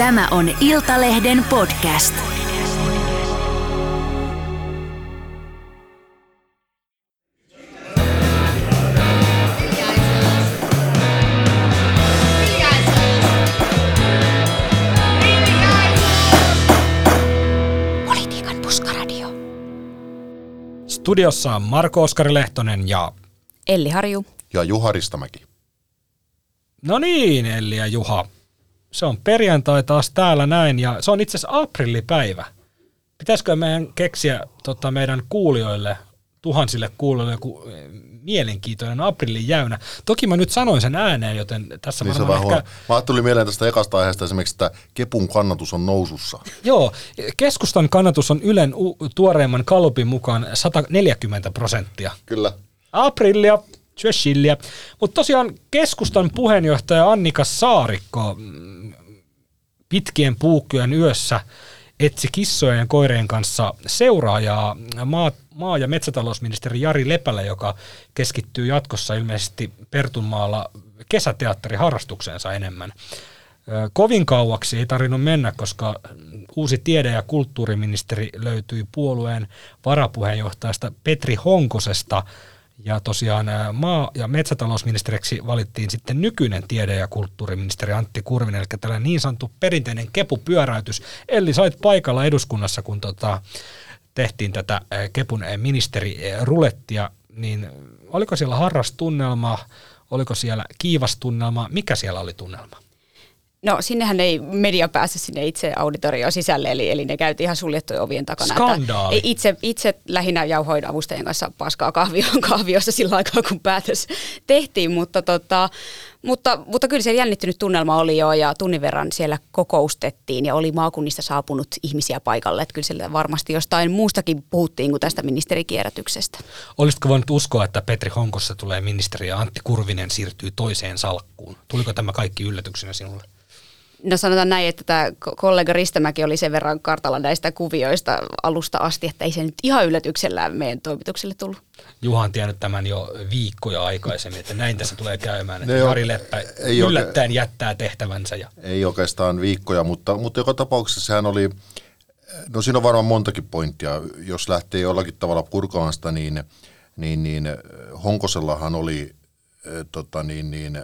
Tämä on Iltalehden podcast. Politiikan puskaradio. Studiossa on Marko Oskari Lehtonen ja... Elli Harju. ja Juha Ristamäki. No niin, Elli ja Juha. Se on perjantai taas täällä näin ja se on itse asiassa aprillipäivä. Pitäisikö meidän keksiä tota, meidän kuulijoille, tuhansille kuulijoille joku eh, mielenkiintoinen aprillin jäynä. Toki mä nyt sanoin sen ääneen, joten tässä Niin varmaan ehkä... Mä tuli mieleen tästä ekasta aiheesta esimerkiksi, että Kepun kannatus on nousussa. Joo, keskustan kannatus on Ylen u- tuoreimman kalupin mukaan 140 prosenttia. Kyllä. Aprillia, Tjöshilliä. Mutta tosiaan keskustan puheenjohtaja Annika Saarikko mm, pitkien puukkojen yössä etsi kissojen ja koireen kanssa seuraajaa maa, maa- ja metsätalousministeri Jari Lepälä, joka keskittyy jatkossa ilmeisesti Pertunmaalla kesäteatteriharrastukseensa enemmän. Kovin kauaksi ei tarvinnut mennä, koska uusi tiede- ja kulttuuriministeri löytyi puolueen varapuheenjohtajasta Petri Honkosesta, ja tosiaan maa- ja metsätalousministeriksi valittiin sitten nykyinen tiede- ja kulttuuriministeri Antti Kurvinen, eli tällainen niin sanottu perinteinen kepupyöräytys. Eli sait paikalla eduskunnassa, kun tota, tehtiin tätä kepun ministerirulettia, niin oliko siellä harrastunnelma, oliko siellä kiivastunnelma, mikä siellä oli tunnelma? No sinnehän ei media pääse sinne itse auditorioon sisälle, eli, eli ne käytiin ihan suljettujen ovien takana. että Skandaali. ei itse, itse lähinnä jauhoin avustajien kanssa paskaa kahvioon kahviossa sillä aikaa, kun päätös tehtiin, mutta, tota, mutta, mutta kyllä siellä jännittynyt tunnelma oli jo ja tunnin verran siellä kokoustettiin ja oli maakunnista saapunut ihmisiä paikalle. Että kyllä siellä varmasti jostain muustakin puhuttiin kuin tästä ministerikierrätyksestä. Olisitko voinut uskoa, että Petri Honkossa tulee ministeri ja Antti Kurvinen siirtyy toiseen salkkuun? Tuliko tämä kaikki yllätyksenä sinulle? No sanotaan näin, että tämä ko- kollega Ristämäki oli sen verran kartalla näistä kuvioista alusta asti, että ei se nyt ihan yllätyksellä meidän toimitukselle tullut. Juha on tiennyt tämän jo viikkoja aikaisemmin, että näin tässä tulee käymään. Että Jari Leppä ei yllättäen jättää tehtävänsä. Ja Ei oikeastaan viikkoja, mutta, mutta joka tapauksessa sehän oli, no siinä on varmaan montakin pointtia. Jos lähtee jollakin tavalla purkamaan sitä, niin, niin, niin Honkosellahan oli äh, tota, niin, niin,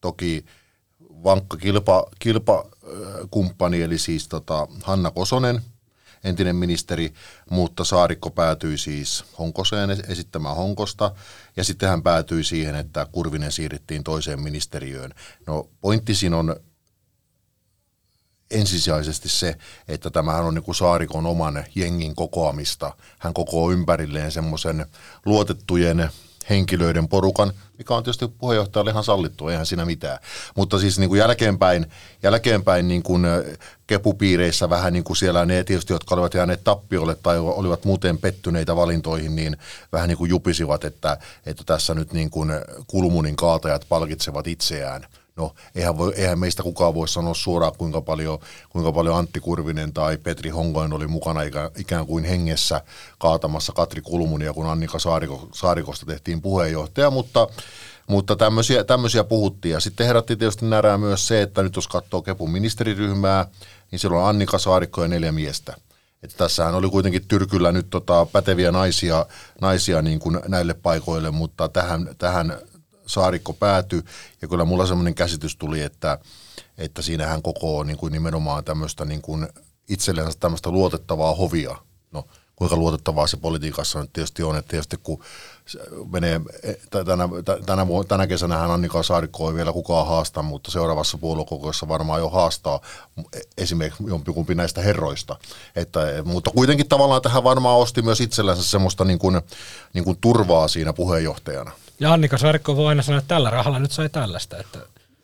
toki vankka kilpa, kilpakumppani, eli siis tota, Hanna Kosonen, entinen ministeri, mutta Saarikko päätyi siis Honkoseen esittämään Honkosta, ja sitten hän päätyi siihen, että Kurvinen siirrettiin toiseen ministeriöön. No pointti siinä on ensisijaisesti se, että tämähän on niin kuin Saarikon oman jengin kokoamista. Hän kokoaa ympärilleen semmoisen luotettujen henkilöiden porukan, mikä on tietysti puheenjohtajalle ihan sallittu, eihän siinä mitään. Mutta siis niin kuin jälkeenpäin, jälkeenpäin niin kuin kepupiireissä vähän niin kuin siellä ne tietysti, jotka olivat jääneet tappiolle tai olivat muuten pettyneitä valintoihin, niin vähän niin kuin jupisivat, että, että tässä nyt niin kuin kulmunin kaatajat palkitsevat itseään. No, eihän, voi, eihän meistä kukaan voi sanoa suoraan, kuinka paljon, kuinka paljon Antti Kurvinen tai Petri Honkoinen oli mukana ikään kuin hengessä kaatamassa Katri Kulmunia, kun Annika Saariko, Saarikosta tehtiin puheenjohtaja, mutta, mutta tämmöisiä, tämmöisiä puhuttiin. Ja sitten herätti tietysti närää myös se, että nyt jos katsoo Kepun ministeriryhmää, niin siellä on Annika Saarikko ja neljä miestä. Että tässähän oli kuitenkin tyrkyllä nyt tota päteviä naisia, naisia niin kuin näille paikoille, mutta tähän, tähän Saarikko päätyi, ja kyllä mulla semmoinen käsitys tuli, että, että siinähän koko niin kuin nimenomaan tämmöistä niin kuin itsellensä tämmöistä luotettavaa hovia. No, kuinka luotettavaa se politiikassa nyt tietysti on, että tietysti kun menee, tänä, tänä, tänä kesänä hän Annika Saarikko ei vielä kukaan haasta, mutta seuraavassa puoluekokouksessa varmaan jo haastaa esimerkiksi jompikumpi näistä herroista. Että, mutta kuitenkin tavallaan tähän varmaan osti myös itsellänsä semmoista niin kuin, niin kuin turvaa siinä puheenjohtajana. Ja Annika Saarikko voi aina sanoa, että tällä rahalla nyt sai tällaista. Että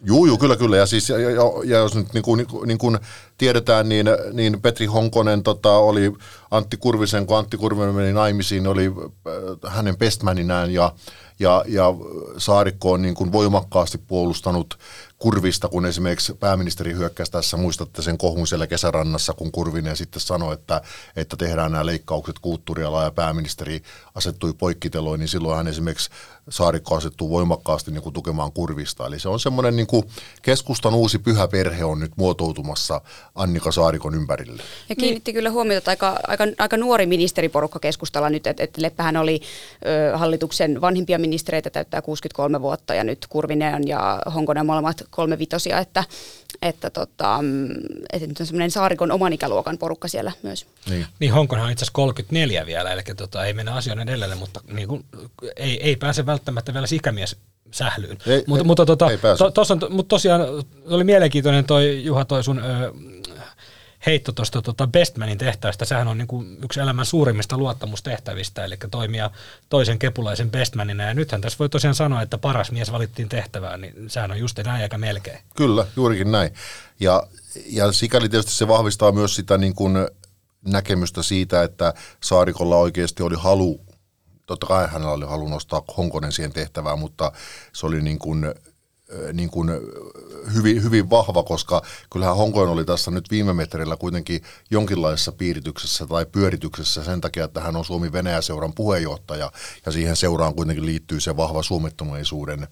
Juu, juu, kyllä, kyllä. Ja, siis, ja, ja, ja jos nyt niin kuin, niin kuin tiedetään, niin, niin Petri Honkonen tota, oli Antti Kurvisen, kun Antti Kurvinen meni naimisiin, oli äh, hänen bestmaninään ja, ja, ja Saarikko on niin kuin voimakkaasti puolustanut Kurvista, kun esimerkiksi pääministeri hyökkäsi tässä, muistatte sen kohun siellä kesärannassa, kun Kurvinen sitten sanoi, että, että tehdään nämä leikkaukset kulttuurialaa ja pääministeri asettui poikkiteloin, niin silloin hän esimerkiksi Saarikko asettuu voimakkaasti niin kuin tukemaan Kurvista. Eli se on semmoinen niin kuin keskustan uusi pyhä perhe on nyt muotoutumassa Annika Saarikon ympärille. Ja kiinnitti niin. kyllä huomiota, että aika, aika, aika nuori ministeriporukka keskustalla nyt, että, että Leppähän oli ö, hallituksen vanhimpia ministereitä, täyttää 63 vuotta ja nyt Kurvinen ja Honkonen molemmat kolme vitosia, että, että, tota, mm, että nyt on semmoinen Saarikon oman ikäluokan porukka siellä myös. Niin, niin Honkonen on itse asiassa 34 vielä, eli tota, ei mennä asioiden edelle, mutta niin kuin, ei, ei pääse välttämättä vielä ikämies sählyyn. Ei, mutta, ei, mutta, tota, ei to, tossa, mutta tosiaan oli mielenkiintoinen toi Juha toi sun ö, heitto tuosta tota Bestmanin tehtävästä. Sehän on niinku yksi elämän suurimmista luottamustehtävistä, eli toimia toisen kepulaisen Bestmanina. Ja nythän tässä voi tosiaan sanoa, että paras mies valittiin tehtävään, niin sehän on just näin eikä melkein. Kyllä, juurikin näin. Ja, ja sikäli tietysti se vahvistaa myös sitä niin kuin näkemystä siitä, että Saarikolla oikeasti oli halu, totta kai hänellä oli halu nostaa Honkonen siihen tehtävään, mutta se oli niin kuin, niin kuin hyvin, hyvin vahva, koska kyllähän Honkonen oli tässä nyt viime metrillä kuitenkin jonkinlaisessa piirityksessä tai pyörityksessä sen takia, että hän on Suomi-Venäjä-seuran puheenjohtaja ja siihen seuraan kuitenkin liittyy se vahva suomettomuuden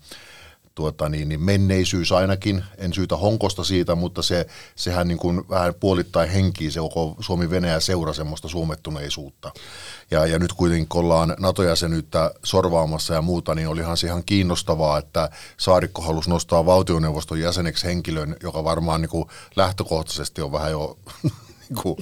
tuota, niin, niin menneisyys ainakin, en syytä Honkosta siitä, mutta se, sehän niin kuin vähän puolittain henkii se koko Suomi-Venäjä seura semmoista suomettuneisuutta. Ja, ja nyt kuitenkin kun ollaan NATO-jäsenyyttä sorvaamassa ja muuta, niin olihan se ihan kiinnostavaa, että Saarikko halusi nostaa valtioneuvoston jäseneksi henkilön, joka varmaan niin kuin lähtökohtaisesti on vähän jo niin kuin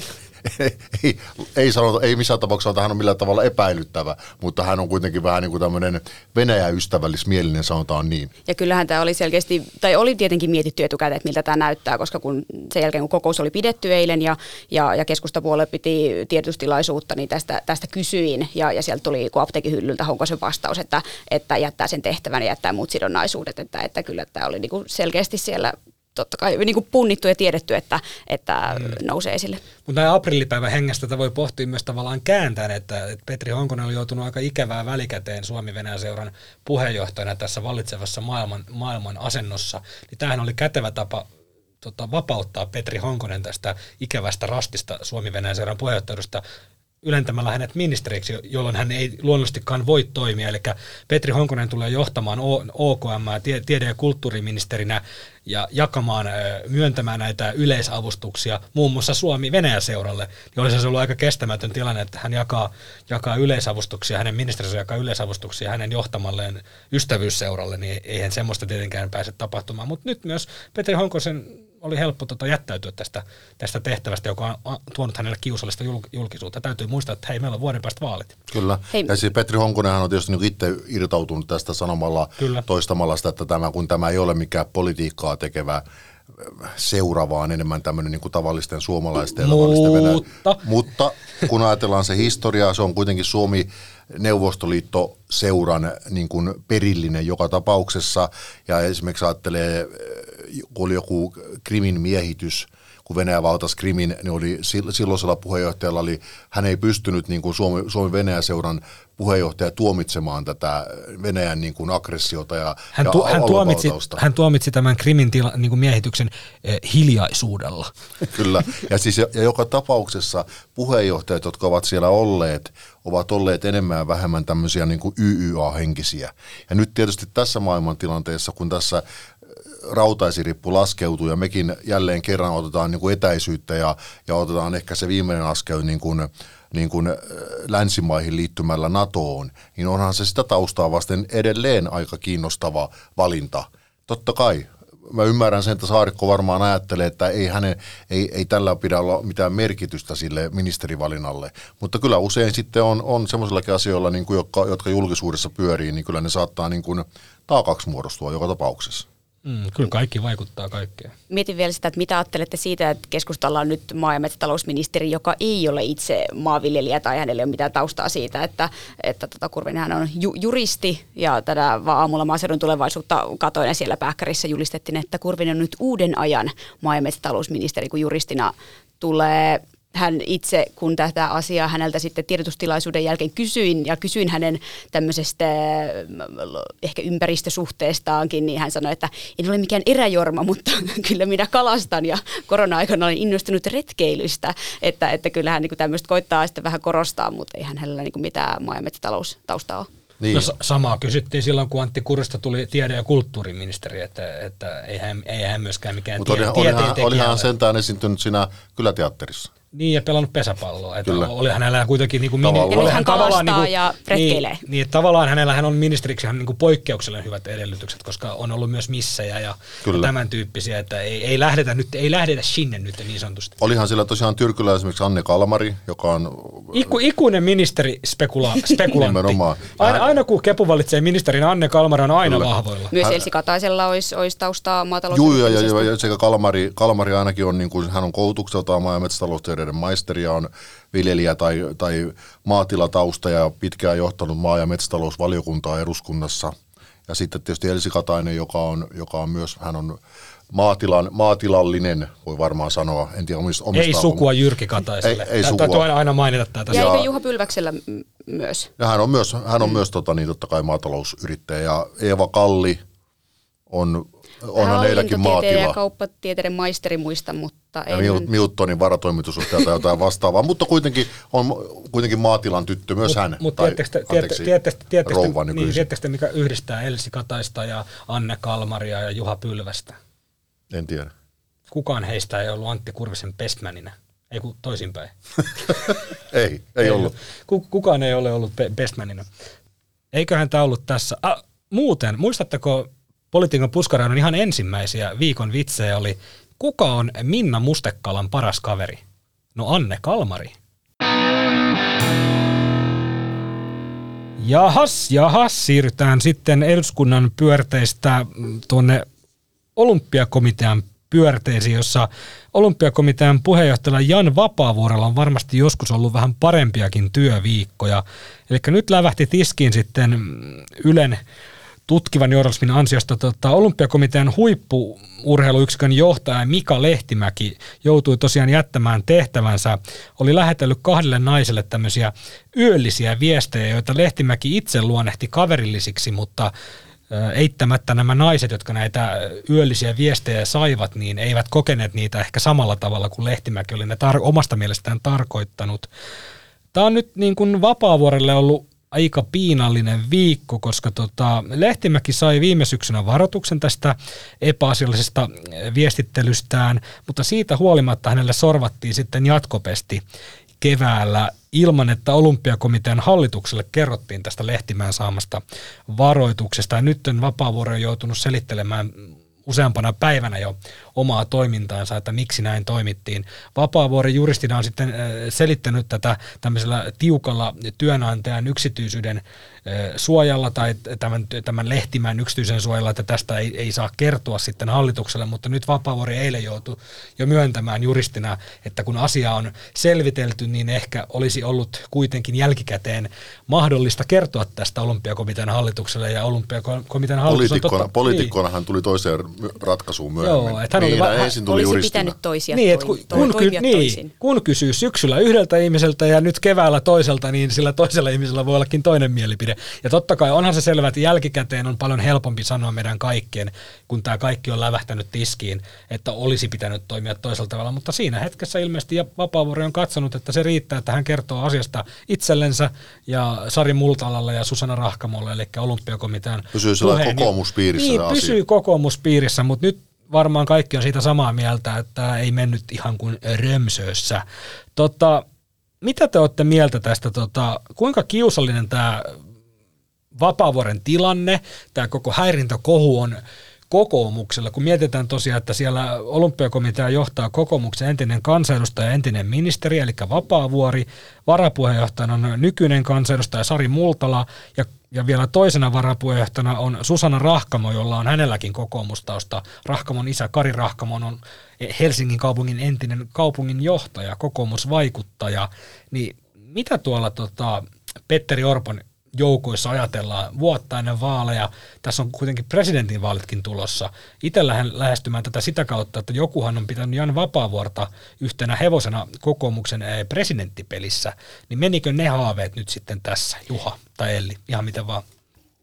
ei, ei, sanota, ei missään tapauksessa että hän on millään tavalla epäilyttävä, mutta hän on kuitenkin vähän niin kuin tämmöinen Venäjä-ystävällismielinen, sanotaan niin. Ja kyllähän tämä oli selkeästi, tai oli tietenkin mietitty etukäteen, että miltä tämä näyttää, koska kun sen jälkeen kun kokous oli pidetty eilen ja, ja, ja keskustapuolue piti tiedotustilaisuutta, niin tästä, tästä kysyin ja, ja sieltä tuli apteekin hyllyltä se vastaus, että, että jättää sen tehtävän ja jättää muut sidonnaisuudet, että, että kyllä tämä oli niin kuin selkeästi siellä totta kai niin kuin punnittu ja tiedetty, että, että mm. nousee esille. Mutta näin aprillipäivän hengestä tätä voi pohtia myös tavallaan kääntäen, että, että Petri Honkonen oli joutunut aika ikävää välikäteen Suomi-Venäjän seuran puheenjohtajana tässä vallitsevassa maailman, maailman asennossa. Niin tämähän oli kätevä tapa tota, vapauttaa Petri Honkonen tästä ikävästä rastista Suomi-Venäjän seuran puheenjohtajuudesta ylentämällä hänet ministeriksi, jolloin hän ei luonnollisestikaan voi toimia. Eli Petri Honkonen tulee johtamaan OKM tiede- ja kulttuuriministerinä ja jakamaan, myöntämään näitä yleisavustuksia muun muassa Suomi-Venäjä-seuralle. Niin olisi se ollut aika kestämätön tilanne, että hän jakaa, jakaa yleisavustuksia, hänen ministerinsä jakaa yleisavustuksia hänen johtamalleen ystävyysseuralle, niin eihän semmoista tietenkään pääse tapahtumaan. Mutta nyt myös Petri Honkosen oli helppo tota jättäytyä tästä, tästä tehtävästä, joka on tuonut hänelle kiusallista julkisuutta. Täytyy muistaa, että hei, meillä on vuoden päästä vaalit. Kyllä. Hei. Ja siis Petri Honkonenhan on tietysti niin itse irtautunut tästä sanomalla, Kyllä. toistamalla sitä, että tämä, kun tämä ei ole mikään politiikkaa tekevä äh, seura, vaan enemmän tämmöinen niin kuin tavallisten suomalaisten ja tavallisten mutta. Mutta kun ajatellaan se historiaa, se on kuitenkin Suomi Neuvostoliitto-seuran niin kuin perillinen joka tapauksessa. Ja esimerkiksi ajattelee, kun oli joku Krimin miehitys, kun Venäjä valtasi Krimin, niin oli silloisella puheenjohtajalla, oli, hän ei pystynyt niin kuin Suomi, Suomi-Venäjä-seuran puheenjohtaja tuomitsemaan tätä Venäjän niin kuin aggressiota ja, hän, tu, ja hän, tuomitsi, hän tuomitsi tämän Krimin tila, niin kuin miehityksen eh, hiljaisuudella. Kyllä, ja, siis, ja, ja joka tapauksessa puheenjohtajat, jotka ovat siellä olleet, ovat olleet enemmän ja vähemmän tämmöisiä niin kuin YYA-henkisiä. Ja nyt tietysti tässä maailmantilanteessa, kun tässä rautaisirippu laskeutuu ja mekin jälleen kerran otetaan niin kuin etäisyyttä ja, ja otetaan ehkä se viimeinen askel niin kuin, niin kuin länsimaihin liittymällä NATOon, niin onhan se sitä taustaa vasten edelleen aika kiinnostava valinta. Totta kai mä ymmärrän sen, että Saarikko varmaan ajattelee, että ei, hänen, ei, ei tällä pidä olla mitään merkitystä sille ministerivalinnalle. Mutta kyllä usein sitten on, on semmoisillakin asioilla, niin kuin, jotka, jotka julkisuudessa pyörii, niin kyllä ne saattaa niin kuin taakaksi muodostua joka tapauksessa. Mm, kyllä kaikki vaikuttaa kaikkeen. Mietin vielä sitä, että mitä ajattelette siitä, että keskustalla on nyt maa- ja metsätalousministeri, joka ei ole itse maanviljelijä tai hänellä ei ole mitään taustaa siitä, että, että tota, Kurvinen on ju- juristi ja vaan aamulla maaseudun tulevaisuutta katoin ja siellä pääkkärissä julistettiin, että Kurvinen on nyt uuden ajan maa- ja metsätalousministeri, kun juristina tulee hän itse, kun tätä asiaa häneltä sitten tiedotustilaisuuden jälkeen kysyin ja kysyin hänen tämmöisestä mm, ehkä ympäristösuhteestaankin, niin hän sanoi, että en ole mikään eräjorma, mutta kyllä minä kalastan ja korona-aikana olen innostunut retkeilystä, että, että kyllähän niin tämmöistä koittaa sitten vähän korostaa, mutta eihän hänellä niin mitään maa- ja metsätaloustaustaa ole. Niin. No samaa kysyttiin silloin, kun Antti Kurista tuli tiede- ja kulttuuriministeri, että, että ei, hän, ei hän myöskään mikään Mutta tie, olihan, olihan sentään esiintynyt siinä kyläteatterissa. Niin, ja pelannut pesäpalloa. Että oli hänellä kuitenkin niin kuin mini, tavallaan. hän tavallaan niin kuin, ja retkeilee. Niin, niin, tavallaan hänellä hän on ministeriksi hän niin kuin poikkeuksellinen hyvät edellytykset, koska on ollut myös missejä ja, ja tämän tyyppisiä, että ei, ei, lähdetä nyt, ei lähdetä sinne nyt niin sanotusti. Olihan sillä tosiaan Tyrkyllä esimerkiksi Anne Kalmari, joka on... Iku, ikuinen ministeri spekula, spekulantti. aina, aina kun Kepu valitsee ministerin, Anne Kalmari on aina Kyllä. vahvoilla. Myös Elsi Kataisella olisi, olisi taustaa maatalous. Joo, ja, ja, ja, sekä Kalmari, Kalmari ainakin on, niin kuin, hän on koulutukseltaan maa- ja metsätaloustieteiden maisteri ja on viljelijä tai, tai maatilatausta ja pitkään johtanut maa- ja metsätalousvaliokuntaa eduskunnassa. Ja sitten tietysti Elsi Katainen, joka on, joka on myös, hän on maatilan, maatilallinen, voi varmaan sanoa. En tiedä, omista, ei sukua Jyrki Kataiselle. Ei, ei sukua. aina, aina mainita tätä. Ja, ja Juha Pylväksellä myös. Ja hän on myös, hän on mm. myös tota, niin, totta kai maatalousyrittäjä. Ja Eeva Kalli on onhan heilläkin maatila. ja kauppatieteiden maisteri muista, mutta ei. Ja Miltonin varatoimitusjohtaja tai jotain vastaavaa, mutta kuitenkin on kuitenkin maatilan tyttö myös hän. Mutta tiedättekö mikä yhdistää Elsi Kataista ja Anne Kalmaria ja Juha Pylvästä? En tiedä. Kukaan heistä ei ollut Antti Kurvisen bestmanina. Ei kun toisinpäin. ei, ei, ei ollut. Kukaan ei ole ollut bestmanina. Eiköhän tämä ollut tässä. Ah, muuten, muistatteko Politiikan puskarainen ihan ensimmäisiä viikon vitsejä oli, kuka on Minna Mustekalan paras kaveri? No Anne Kalmari. Jahas, jahas, siirrytään sitten eduskunnan pyörteistä tuonne olympiakomitean pyörteisiin, jossa olympiakomitean puheenjohtajalla Jan Vapaavuorella on varmasti joskus ollut vähän parempiakin työviikkoja. Eli nyt lävähti tiskiin sitten Ylen tutkivan journalismin ansiosta tota, olympiakomitean huippuurheiluyksikön johtaja Mika Lehtimäki joutui tosiaan jättämään tehtävänsä. Oli lähetellyt kahdelle naiselle tämmöisiä yöllisiä viestejä, joita Lehtimäki itse luonnehti kaverillisiksi, mutta eittämättä nämä naiset, jotka näitä yöllisiä viestejä saivat, niin eivät kokeneet niitä ehkä samalla tavalla kuin Lehtimäki oli ne tar- omasta mielestään tarkoittanut. Tämä on nyt niin kuin Vapaavuorelle ollut aika piinallinen viikko, koska tota, Lehtimäki sai viime syksynä varoituksen tästä epäasiallisesta viestittelystään, mutta siitä huolimatta hänelle sorvattiin sitten jatkopesti keväällä ilman, että olympiakomitean hallitukselle kerrottiin tästä Lehtimään saamasta varoituksesta. Ja nyt Vapaavuori on joutunut selittelemään useampana päivänä jo omaa toimintaansa, että miksi näin toimittiin. Vapaavuori juristina on sitten äh, selittänyt tätä tämmöisellä tiukalla työnantajan yksityisyyden suojalla tai tämän, tämän lehtimään yksityisen suojalla, että tästä ei, ei saa kertoa sitten hallitukselle, mutta nyt Vapaavuori eilen joutui jo myöntämään juristina, että kun asia on selvitelty, niin ehkä olisi ollut kuitenkin jälkikäteen mahdollista kertoa tästä olympiakomitean hallitukselle ja olympiakomitean hallitus on totta. Poliitikkona hän tuli toiseen ratkaisuun myöhemmin. Joo, että hän niin, oli va- ensin tuli olisi juristina. pitänyt toisia niin, että kun, kun, ky- niin, kun kysyy syksyllä yhdeltä ihmiseltä ja nyt keväällä toiselta, niin sillä toisella ihmisellä voi ollakin toinen mielipide. Ja totta kai onhan se selvä, että jälkikäteen on paljon helpompi sanoa meidän kaikkien, kun tämä kaikki on lävähtänyt tiskiin, että olisi pitänyt toimia toisella tavalla. Mutta siinä hetkessä ilmeisesti ja Vapaavuori on katsonut, että se riittää, että hän kertoo asiasta itsellensä ja Sari Multalalle ja Susanna Rahkamolle, eli olympiakomitean Pysyy sellainen kokoomuspiirissä Niin, pysyy asia. kokoomuspiirissä, mutta nyt varmaan kaikki on siitä samaa mieltä, että ei mennyt ihan kuin römsössä. Tota, mitä te olette mieltä tästä, tota, kuinka kiusallinen tämä Vapaavuoren tilanne, tämä koko häirintäkohu on kokoomuksella, kun mietitään tosiaan, että siellä olympiakomitea johtaa kokoomuksen entinen kansanedustaja, entinen ministeri, eli Vapaavuori, varapuheenjohtajana on nykyinen kansanedustaja Sari Multala, ja, ja vielä toisena varapuheenjohtajana on Susanna Rahkamo, jolla on hänelläkin kokoomustausta. Rahkamon isä Kari Rahkamo on Helsingin kaupungin entinen kaupungin johtaja, kokoomusvaikuttaja, niin mitä tuolla tota, Petteri Orpon joukoissa ajatellaan vuotta ennen vaaleja. Tässä on kuitenkin presidentinvaalitkin tulossa. Itse lähden lähestymään tätä sitä kautta, että jokuhan on pitänyt Jan Vapaavuorta yhtenä hevosena kokoomuksen eh, presidenttipelissä. Niin menikö ne haaveet nyt sitten tässä, Juha tai Elli, ihan miten vaan?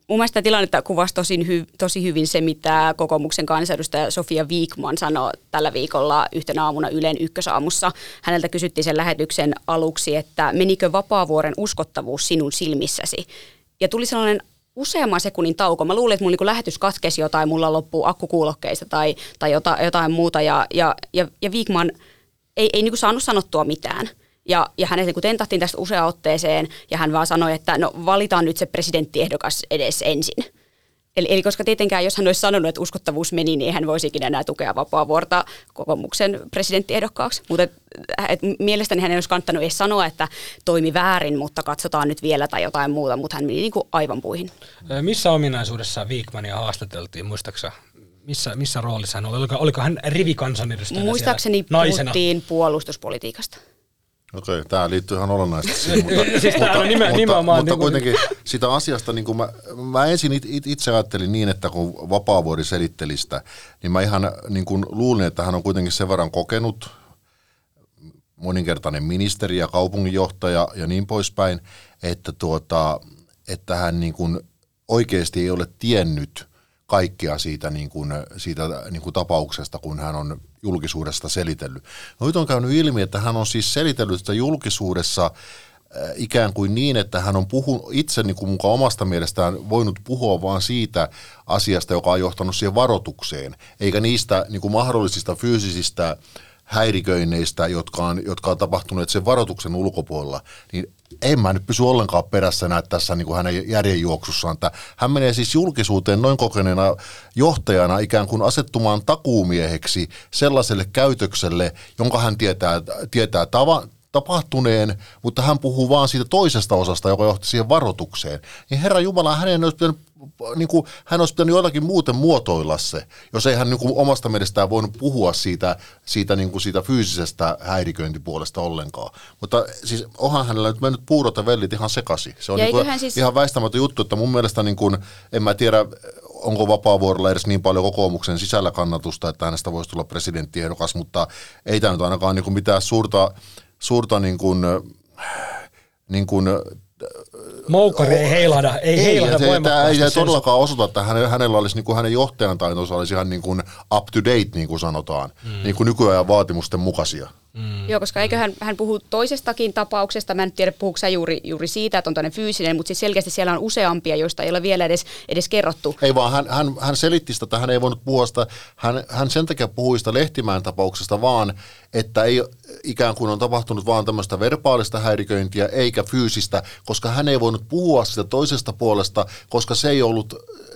Mun mielestä tilannetta kuvasi tosi, hy, tosi hyvin se, mitä kokoomuksen kansanedustaja Sofia Viikman sanoi tällä viikolla yhtenä aamuna Ylen ykkösaamussa. Häneltä kysyttiin sen lähetyksen aluksi, että menikö Vapaavuoren uskottavuus sinun silmissäsi? Ja tuli sellainen useamman sekunnin tauko. Mä luulin, että mun niin lähetys katkesi jotain, mulla loppuu akkukuulokkeista tai, tai jotain, jotain muuta. Ja, ja, ja, ja Viikman ei, ei niin saanut sanottua mitään – ja, ja hänet niin tentattiin tästä useaan otteeseen, ja hän vaan sanoi, että no valitaan nyt se presidenttiehdokas edes ensin. Eli, eli koska tietenkään, jos hän olisi sanonut, että uskottavuus meni, niin hän voisi ikinä enää tukea Vapaavuorta kokoomuksen presidenttiehdokkaaksi. Mutta et, et, mielestäni hän ei olisi kannattanut edes sanoa, että toimi väärin, mutta katsotaan nyt vielä tai jotain muuta, mutta hän meni niin kuin aivan puihin. Missä ominaisuudessa Viikmania haastateltiin, muistaaksä? Missä, missä roolissa hän oli? Oliko, oliko hän rivikansanedustajana Muistaakseni puhuttiin puolustuspolitiikasta. Okei, tämä liittyy ihan olennaisesti siihen, mutta, siis mutta, on nime, mutta, mutta niin kuitenkin sitä asiasta, niin kuin mä, mä ensin it, it, itse ajattelin niin, että kun Vapaavuori selitteli sitä, niin mä ihan niin kuin luulin, että hän on kuitenkin sen verran kokenut, moninkertainen ministeri ja kaupunginjohtaja ja niin poispäin, että, tuota, että hän niin kuin oikeasti ei ole tiennyt kaikkea siitä, niin kuin, siitä niin kuin tapauksesta, kun hän on julkisuudesta selitellyt. No nyt on käynyt ilmi, että hän on siis selitellyt sitä julkisuudessa äh, ikään kuin niin, että hän on puhunut itse niin kuin mukaan omasta mielestään voinut puhua vain siitä asiasta, joka on johtanut siihen varoitukseen, eikä niistä niin kuin mahdollisista fyysisistä häiriköinneistä, jotka on, jotka on tapahtuneet sen varoituksen ulkopuolella, niin en mä nyt pysy ollenkaan perässä näet tässä niin kuin hänen järjenjuoksussaan. Hän menee siis julkisuuteen noin kokeneena johtajana ikään kuin asettumaan takuumieheksi sellaiselle käytökselle, jonka hän tietää, tietää tava, tapahtuneen, mutta hän puhuu vaan siitä toisesta osasta, joka johti siihen varoitukseen. Niin Herra Jumala, hänen olisi pitänyt, niin kuin, hän olisi pitänyt jollakin muuten muotoilla se, jos ei hän niin kuin, omasta mielestään voinut puhua siitä, siitä, niin kuin, siitä fyysisestä häiriköintipuolesta ollenkaan. Mutta siis onhan hänellä nyt mennyt puurot ja vellit ihan sekasi. Se on niin kuin, siis... ihan väistämätön juttu, että mun mielestä, niin kuin, en mä tiedä, onko vapaavuorolla edes niin paljon kokoomuksen sisällä kannatusta, että hänestä voisi tulla presidenttiehdokas, mutta ei tämä nyt ainakaan niin kuin mitään suurta suurta niin kuin, niin kuin Moukari ei heilahda, ei, ei heilahda se, voimakkaasti. Tämä ei todellakaan osoita, että hänellä, hänellä olisi, niin kuin hänen johtajan taitonsa olisi ihan niin kuin up to date, niin kuin sanotaan, mm. niin kuin nykyajan vaatimusten mukaisia. Mm. Joo, koska eikö hän, hän puhu toisestakin tapauksesta, mä en tiedä puhuuko juuri, juuri siitä, että on tämmöinen fyysinen, mutta siis selkeästi siellä on useampia, joista ei ole vielä edes, edes kerrottu. Ei vaan, hän, hän, hän selitti sitä, että hän ei voinut puhua sitä, hän, hän sen takia puhui sitä Lehtimään tapauksesta vaan, että ei ikään kuin on tapahtunut vaan tämmöistä verbaalista häiriköintiä eikä fyysistä, koska hän ei voinut puhua sitä toisesta puolesta, koska se ei ollut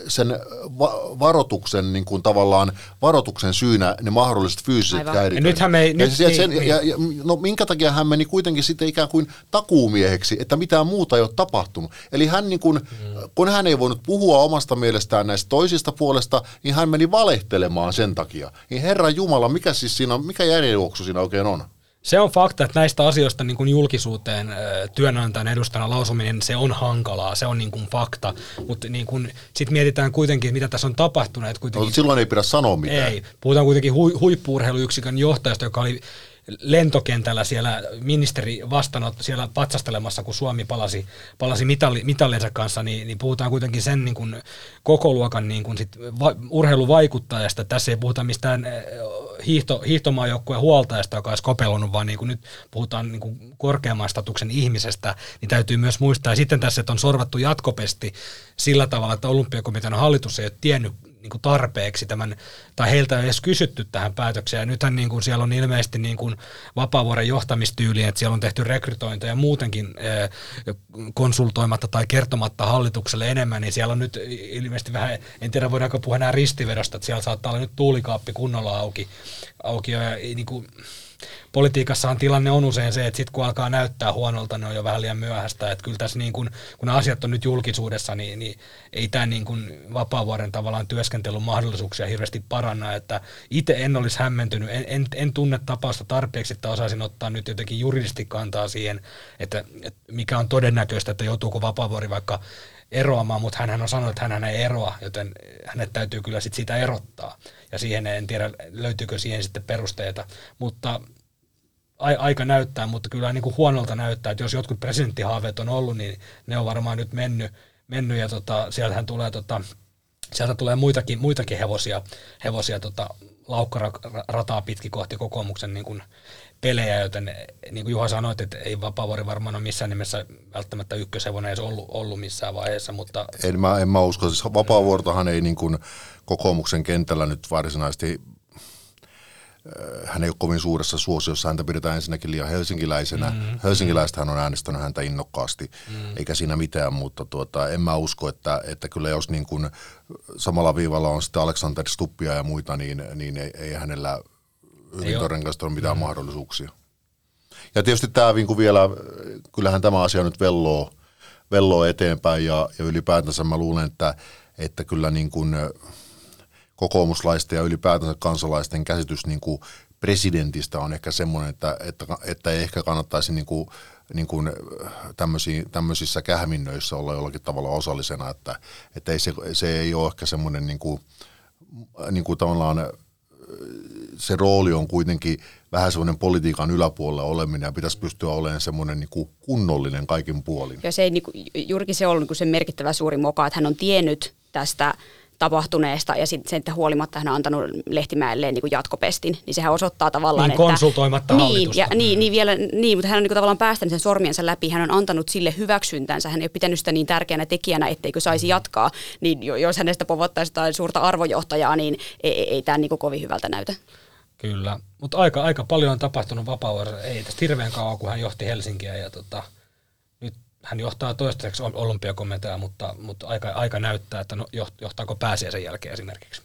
sen va- varoituksen niin kuin tavallaan varoituksen syynä ne mahdolliset fyysiset häiriköinnit. Ja nythän me nyt, ja, sen, niin, ja, ja, no minkä takia hän meni kuitenkin sitten ikään kuin takuumieheksi, että mitään muuta ei ole tapahtunut. Eli hän niin kuin, mm. kun hän ei voinut puhua omasta mielestään näistä toisista puolesta, niin hän meni valehtelemaan sen takia. Niin Herra Jumala, mikä siis siinä mikä järjenjuoksu siinä oikein on? Se on fakta, että näistä asioista niin kuin julkisuuteen työnantajan edustajana lausuminen, se on hankalaa, se on niin kuin fakta, mutta niin kuin, sitten mietitään kuitenkin, mitä tässä on tapahtunut. Kuitenkin, no, silloin ei pidä sanoa mitään. Ei, puhutaan kuitenkin hu, huippuurheiluyksikön johtajasta, joka oli lentokentällä siellä ministeri vastaanot siellä patsastelemassa, kun Suomi palasi, palasi mitalli, mitallinsa kanssa, niin, niin puhutaan kuitenkin sen niin kuin, koko luokan niin kuin sit va, urheiluvaikuttajasta. Tässä ei puhuta mistään eh, hiihto, hiihtomaajoukkueen huoltajasta, joka olisi kopelunut, vaan niin kuin nyt puhutaan niin kuin korkeamman statuksen ihmisestä, niin täytyy myös muistaa. Ja sitten tässä, että on sorvattu jatkopesti sillä tavalla, että olympiakomitean hallitus ei ole tiennyt niin kuin tarpeeksi tämän, tai heiltä ei edes kysytty tähän päätökseen. Ja nythän niin kuin siellä on ilmeisesti niin kuin vapaavuoren johtamistyyli, että siellä on tehty rekrytointeja muutenkin eh, konsultoimatta tai kertomatta hallitukselle enemmän, niin siellä on nyt ilmeisesti vähän, en tiedä voidaanko puhua enää ristivedosta, että siellä saattaa olla nyt tuulikaappi kunnolla auki, auki ja niin kuin, politiikassahan tilanne on usein se, että sitten kun alkaa näyttää huonolta, ne on jo vähän liian myöhäistä. Että kyllä tässä niin kun, kun asiat on nyt julkisuudessa, niin, niin ei tämä niin kuin vapaavuoren tavallaan työskentelyn mahdollisuuksia hirveästi paranna. Että itse en olisi hämmentynyt, en, en, en tunne tapausta tarpeeksi, että osaisin ottaa nyt jotenkin juridisesti kantaa siihen, että, että mikä on todennäköistä, että joutuuko vapaavuori vaikka eroamaan, mutta hän on sanonut, että hän ei eroa, joten hänet täytyy kyllä sit sitä erottaa. Ja siihen en tiedä, löytyykö siihen sitten perusteita. Mutta aika näyttää, mutta kyllä niin kuin huonolta näyttää, että jos jotkut presidenttihaaveet on ollut, niin ne on varmaan nyt mennyt, mennyt ja tota, sieltähän tulee, tota, sieltä tulee muitakin, muitakin hevosia, hevosia tota, laukkarataa pitkin kohti kokoomuksen niin kuin pelejä, joten niin kuin Juha sanoi, että ei Vapaavuori varmaan ole missään nimessä välttämättä ykköshevonen edes ollut, ollut missään vaiheessa. Mutta... En, mä, en mä usko, siis Vapaavuortahan ei niin kuin kokoomuksen kentällä nyt varsinaisesti äh, hän ei ole kovin suuressa suosiossa, häntä pidetään ensinnäkin liian helsinkiläisenä. Mm-hmm. Helsinkiläiset hän on äänestänyt häntä innokkaasti, mm-hmm. eikä siinä mitään, mutta tuota, en mä usko, että, että kyllä jos niin kuin samalla viivalla on sitten Alexander Stuppia ja muita, niin, niin ei, ei hänellä todennäköisesti ole mitään mm. mahdollisuuksia. Ja tietysti tämä niin vielä, kyllähän tämä asia nyt velloo, velloo eteenpäin ja, ja ylipäätänsä mä luulen, että, että kyllä niin kuin kokoomuslaisten ja ylipäätänsä kansalaisten käsitys niin kuin presidentistä on ehkä semmoinen, että, että, että ei ehkä kannattaisi niin kuin, niin kuin tämmöisissä kähminnöissä olla jollakin tavalla osallisena, että, että ei se, se ei ole ehkä semmoinen niin kuin, niin kuin tavallaan se rooli on kuitenkin vähän semmoinen politiikan yläpuolella oleminen ja pitäisi pystyä olemaan semmoinen niin kuin kunnollinen kaikin puolin. Ja se ei, niin kuin, juurikin se on ollut niin se merkittävä suuri moka, että hän on tiennyt tästä tapahtuneesta ja sitten että huolimatta hän on antanut Lehtimäelle niin kuin jatkopestin, niin sehän osoittaa tavallaan, niin, että... konsultoimatta niin, hallitusta. Ja, niin, niin, vielä, niin, mutta hän on niin kuin, tavallaan päästänyt sen sormiensa läpi, hän on antanut sille hyväksyntänsä, hän ei ole pitänyt sitä niin tärkeänä tekijänä, etteikö saisi jatkaa, niin jos hänestä povottaisi jotain suurta arvojohtajaa, niin ei, ei, ei tämä niin kuin kovin hyvältä näytä. Kyllä, mutta aika, aika paljon on tapahtunut vapaa ei tästä hirveän kauan, kun hän johti Helsinkiä ja tota, hän johtaa toistaiseksi olympiakomiteaa, mutta, mutta aika, aika näyttää, että no, johtaako pääsiä sen jälkeen esimerkiksi.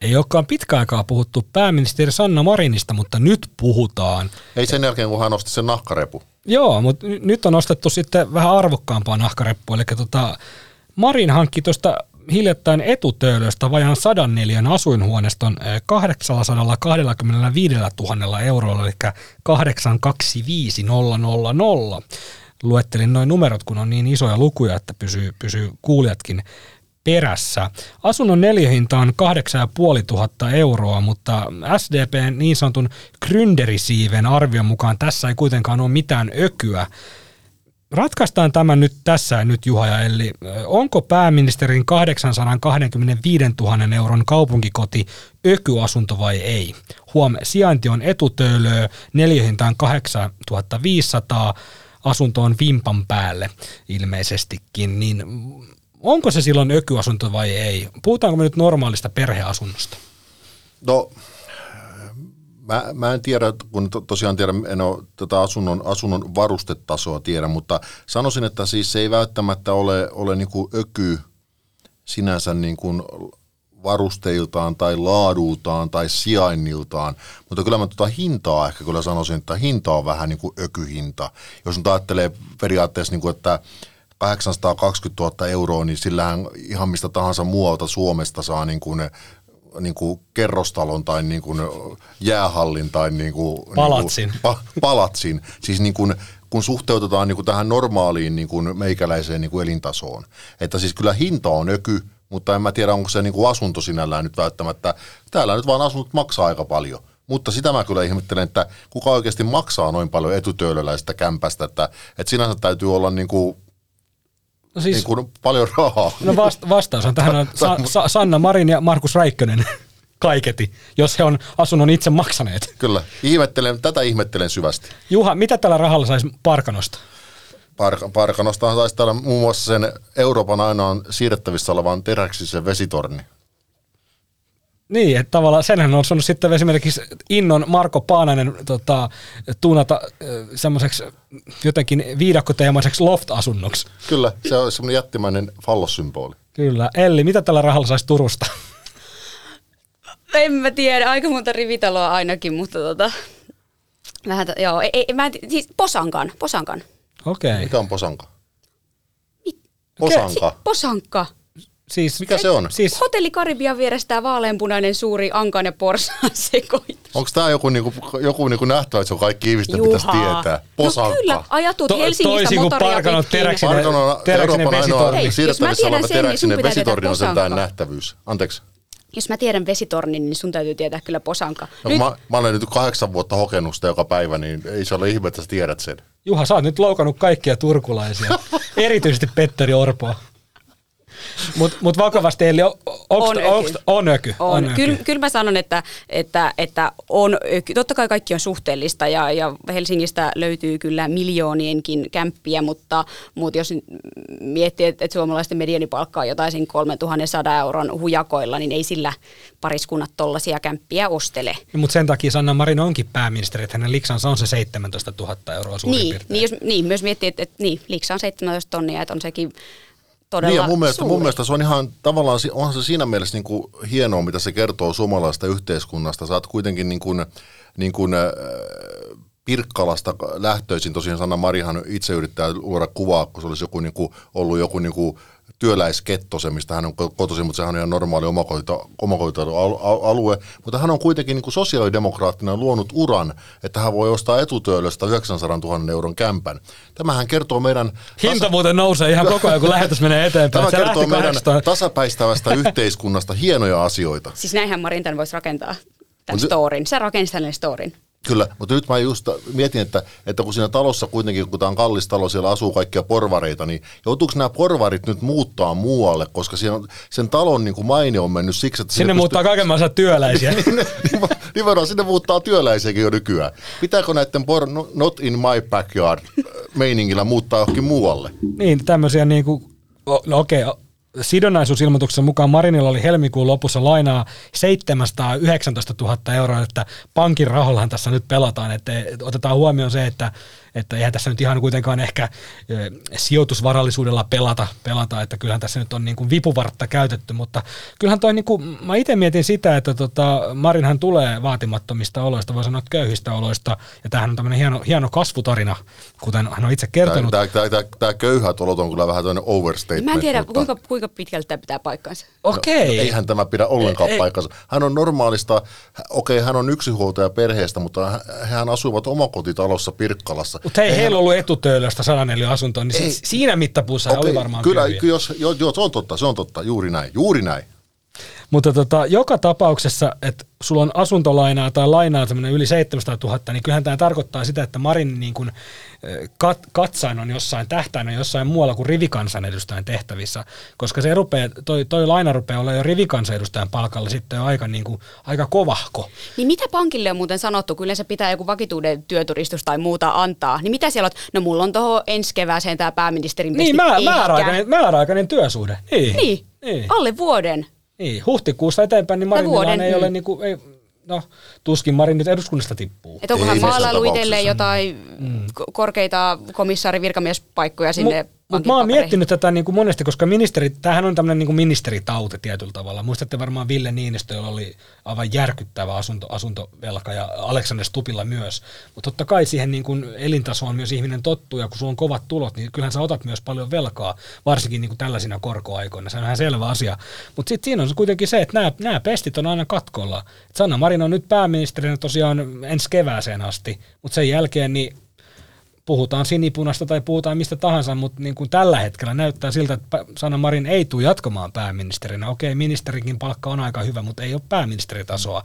Ei olekaan pitkä aikaa puhuttu pääministeri Sanna Marinista, mutta nyt puhutaan. Ei sen jälkeen, kun hän nosti sen nahkarepu. Joo, mutta nyt on nostettu sitten vähän arvokkaampaa nahkareppua. Eli tota, Marin hankki tuosta hiljattain etutöölöstä sadan neljän asuinhuoneiston 825 000 eurolla, eli 825000. Luettelin noin numerot, kun on niin isoja lukuja, että pysyy, pysyy kuulijatkin perässä. Asunnon neljöhinta on 8500 euroa, mutta SDPn niin sanotun Gründerisiiven arvion mukaan tässä ei kuitenkaan ole mitään ökyä. Ratkaistaan tämä nyt tässä nyt Juha ja Elli. Onko pääministerin 825 000 euron kaupunkikoti ökyasunto vai ei? Huom, sijainti on etutöölöö, neljöhintaan 8500, asunto on vimpan päälle ilmeisestikin, niin onko se silloin ökyasunto vai ei? Puhutaanko me nyt normaalista perheasunnosta? No Mä, mä en tiedä, kun to, tosiaan tiedä, en ole tätä asunnon, asunnon varustetasoa tiedä, mutta sanoisin, että siis se ei välttämättä ole, ole niin kuin öky sinänsä niin kuin varusteiltaan tai laadultaan tai sijainniltaan, mutta kyllä mä tuota hintaa ehkä kyllä sanoisin, että hinta on vähän niin kuin ökyhinta. Jos nyt ajattelee periaatteessa, niin kuin, että 820 000 euroa, niin sillähän ihan mistä tahansa muualta Suomesta saa niin kuin niin kuin kerrostalon tai niin kuin jäähallin tai niin kuin, palatsin. Niin kuin, pa, palatsin. Siis niin kuin, kun suhteutetaan niin kuin tähän normaaliin niin kuin meikäläiseen niin kuin elintasoon. Että siis kyllä hinta on öky, mutta en mä tiedä, onko se niin kuin asunto sinällään nyt välttämättä. Täällä nyt vaan asunnot maksaa aika paljon. Mutta sitä mä kyllä ihmettelen, että kuka oikeasti maksaa noin paljon etutöölöläistä kämpästä, että, että sinänsä täytyy olla niin kuin No siis, niin kuin paljon rahaa. No vasta, vastaus on tähän on Sa, Sa, Sanna Marin ja Markus Räikkönen kaiketi, jos he on asunnon itse maksaneet. Kyllä, ihmettelen, tätä ihmettelen syvästi. Juha, mitä tällä rahalla saisi Parkanosta? Park, Parkanosta saisi täällä muun muassa sen Euroopan ainoan siirrettävissä olevan teräksisen vesitorni. Niin, että tavallaan senhän on saanut sitten esimerkiksi innon Marko Paananen tota, tuunata semmoiseksi jotenkin viidakkoteemaiseksi loft-asunnoksi. Kyllä, se on semmoinen jättimäinen fallossymboli. Kyllä. Elli, mitä tällä rahalla saisi Turusta? en mä tiedä, aika monta rivitaloa ainakin, mutta tota, vähän, t- joo, ei, ei, mä en, ti- siis Posankan, Posankan. Okei. Okay. Mikä on posanka? Si- Posanka. Posanka. Siis, Mikä se on? Siis, Hotelli Karibian vieressä vaaleanpunainen suuri ankan ja porsaan sekoitus. Onko tämä joku, niinku, joku niinku nähtävä, että se on kaikki ihmisten pitäisi tietää? Posanka. No kyllä, ajatut To- Helsingistä toisin kuin pitkin. teräksinen- Teräksinen Euroopan ainoa vesitorni. Hei, jos mä siirrettävissä tiedän oleva sen, niin sun teräksinen pitää vesitorni on sentään nähtävyys. Anteeksi. Jos mä tiedän vesitornin, niin sun täytyy tietää kyllä Posanka. No, kun mä, mä olen nyt kahdeksan vuotta hokenut sitä joka päivä, niin ei se ole ihme, että sä tiedät sen. Juha, sä oot nyt loukannut kaikkia turkulaisia. Erityisesti Petteri Orpoa. Mutta mut vakavasti, eli on, On öky. on öky. On. öky. Kyllä, kyllä mä sanon, että, että, että on, totta kai kaikki on suhteellista ja, ja Helsingistä löytyy kyllä miljoonienkin kämppiä, mutta, mutta jos miettii, että, että suomalaisten medianipalkka on jotain siinä 3100 euron hujakoilla, niin ei sillä pariskunnat tollaisia kämppiä ostele. Mutta sen takia Sanna Marin onkin pääministeri, että hänen liksansa on se 17 000 euroa suurin Niin, piirtein. niin, jos, niin, myös miettii, että, että niin, liiksa on 17 tonnia, että on sekin todella Niin ja mun mielestä, suuri. mun mielestä se on ihan tavallaan, onhan se siinä mielessä niin kuin hienoa, mitä se kertoo suomalaisesta yhteiskunnasta. Sä oot kuitenkin niin kuin, niin kuin, äh, Pirkkalasta lähtöisin, tosiaan Sanna Marihan itse yrittää luoda kuvaa, kun se olisi joku, niin kuin, ollut joku niin kuin, työläisketto, se mistä hän on ko- kotoisin, mutta sehän on ihan normaali omakotitaloalue, mutta hän on kuitenkin niin kuin sosiaalidemokraattina luonut uran, että hän voi ostaa etutöölöstä 900 000 euron kämpän. Tämähän kertoo meidän... Hinta muuten nousee ihan koko ajan, kun lähetys menee eteenpäin. Tämä Se kertoo meidän 800. tasapäistävästä yhteiskunnasta hienoja asioita. Siis näinhän Marin tämän voisi rakentaa, tämän storin. Sä rakensit hänelle storin. Kyllä, mutta nyt mä just mietin, että, että kun siinä talossa kuitenkin, kun tämä on kallis talo, siellä asuu kaikkia porvareita, niin joutuuko nämä porvarit nyt muuttaa muualle, koska siinä sen talon niin kuin maine on mennyt siksi, että Sinne muuttaa kaikenlaisia työläisiä. Nimenomaan niin sinne muuttaa työläisiäkin jo nykyään. Pitääkö näiden por, no- not in my backyard meiningillä muuttaa johonkin muualle? niin, tämmöisiä niinku, o- no okei, o- sidonnaisuusilmoituksen mukaan Marinilla oli helmikuun lopussa lainaa 719 000 euroa, että pankin rahollahan tässä nyt pelataan, että otetaan huomioon se, että, että eihän tässä nyt ihan kuitenkaan ehkä ö, sijoitusvarallisuudella pelata, pelata, että kyllähän tässä nyt on niin kuin vipuvartta käytetty, mutta kyllähän toi niin kuin, mä itse mietin sitä, että tota, Marinhan tulee vaatimattomista oloista, voi sanoa että köyhistä oloista, ja tämähän on tämmöinen hieno, hieno kasvutarina, kuten hän on itse kertonut. Tämä, tämä, tämä, tämä köyhät olot on kyllä vähän tämmöinen overstatement. Mä en tiedä, mutta- kuinka, kuinka pitkälti tämä pitää paikkansa. Okei. No, eihän tämä pidä ollenkaan Ei- ei. paikkansa. Hän on normaalista, okei hän on yksinhuoltaja perheestä, mutta hän- hän asuivat omakotitalossa Pirkkalassa. Mutta hei, heillä on ollut etutöölöstä 104 asuntoa, niin Ei. si- siinä mittapuussa okay, oli varmaan kyllä, kyllä jos, joo, joo, se on totta, se on totta, juuri näin, juuri näin. Mutta tota, joka tapauksessa, että sulla on asuntolainaa tai lainaa yli 700 000, niin kyllähän tämä tarkoittaa sitä, että Marin niin kuin, eh, kat, katsain on jossain, tähtäin on jossain muualla kuin rivikansanedustajan tehtävissä, koska se rupeaa, toi, toi laina rupeaa olla jo rivikansanedustajan palkalla sitten jo aika, niin kuin, aika kovahko. Niin mitä pankille on muuten sanottu, kun se pitää joku vakituuden työturistus tai muuta antaa, niin mitä siellä on? No mulla on tuohon ensi kevääseen tämä pääministerin Niin, mä, määräaikainen, määräaikainen työsuhde. Niin. Niin, niin. alle vuoden. Niin. Huhtikuusta eteenpäin, niin Marinilla ei ole mm. niin kuin, ei, no, tuskin Marin nyt eduskunnasta tippuu. Että onko Ei hän missään maalailu itselleen jotain mm. korkeita komissaari virkamiespaikkoja sinne Mutta mä oon miettinyt tätä niin kuin monesti, koska ministeri, tämähän on tämmöinen niin kuin ministeritauti tietyllä tavalla. Muistatte varmaan Ville Niinistö, jolla oli aivan järkyttävä asunto, asuntovelka ja Aleksander Stupilla myös. Mutta totta kai siihen niin kuin elintasoon myös ihminen tottuu ja kun sulla on kovat tulot, niin kyllähän sä otat myös paljon velkaa, varsinkin niin kuin tällaisina korkoaikoina. Se on ihan selvä asia. Mutta sitten siinä on se kuitenkin se, että nämä, nämä pestit on aina katkolla. Et Sanna Marin on nyt pääministerinä tosiaan ensi kevääseen asti, mutta sen jälkeen niin puhutaan sinipunasta tai puhutaan mistä tahansa, mutta niin kuin tällä hetkellä näyttää siltä, että Sanna Marin ei tule jatkamaan pääministerinä. Okei, ministerikin palkka on aika hyvä, mutta ei ole pääministeritasoa.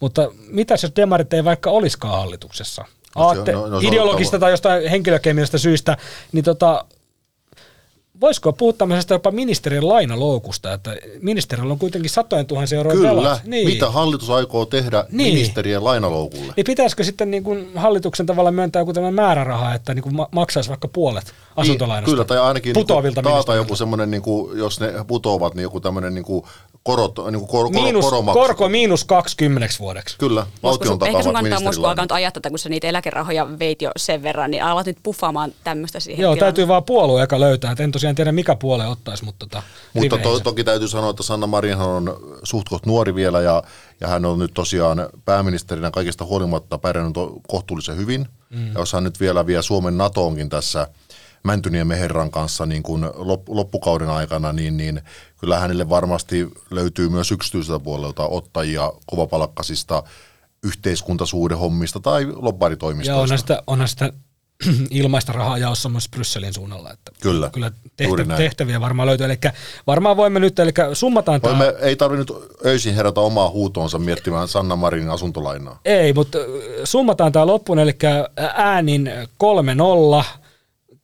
Mutta mitä jos demarit ei vaikka olisikaan hallituksessa? No Aatte, no- no ideologista tai jostain henkilökemiallisesta syystä, niin tota, voisiko puhua tämmöisestä jopa ministerin lainaloukusta, että ministerillä on kuitenkin satojen tuhansien eurojen Kyllä, velat. Niin. mitä hallitus aikoo tehdä Niin. ministerien lainaloukulle? Niin pitäisikö sitten niin kuin hallituksen tavalla myöntää joku tämmöinen määräraha, että niin kuin ma- maksaisi vaikka puolet asuntolainasta? Niin, Kyllä, tai ainakin niin putoavilta taata joku semmoinen, niin kuin, jos ne putoavat, niin joku tämmöinen niin kuin korot, niin kuin kor, kor, Miinus, koromaksu. korko miinus 20 vuodeksi. Kyllä, valtion sun, ehkä sun kannattaa ministerilainat. alkaa nyt ajaa tätä, kun sä niitä eläkerahoja veit jo sen verran, niin alat nyt puffaamaan tämmöistä siihen Joo, tilaan. täytyy vaan puolue eka löytää. Et en tosiaan tiedä, mikä puolue ottaisi, mutta tota, Mutta to, toki täytyy sanoa, että Sanna Marinhan on suht koht nuori vielä ja, ja hän on nyt tosiaan pääministerinä kaikista huolimatta pärjännyt kohtuullisen hyvin. Mm. Ja jos hän nyt vielä vie Suomen NATOonkin tässä Mäntyniemen herran kanssa niin kuin loppukauden aikana, niin, niin kyllä hänelle varmasti löytyy myös yksityiseltä puolelta ottajia kovapalkkaisista yhteiskuntasuudehommista tai lobbaritoimistoista. Ja onhan sitä, onhan sitä ilmaista rahaa jaossa myös Brysselin suunnalla. Että kyllä, kyllä tehtä, tehtäviä varmaan löytyy. Eli varmaan voimme nyt, eli summataan voimme, tämä. Ei tarvitse nyt öisin herätä omaa huutoonsa miettimään Sanna Marinin asuntolainaa. Ei, mutta summataan tämä loppuun, eli äänin 3-0,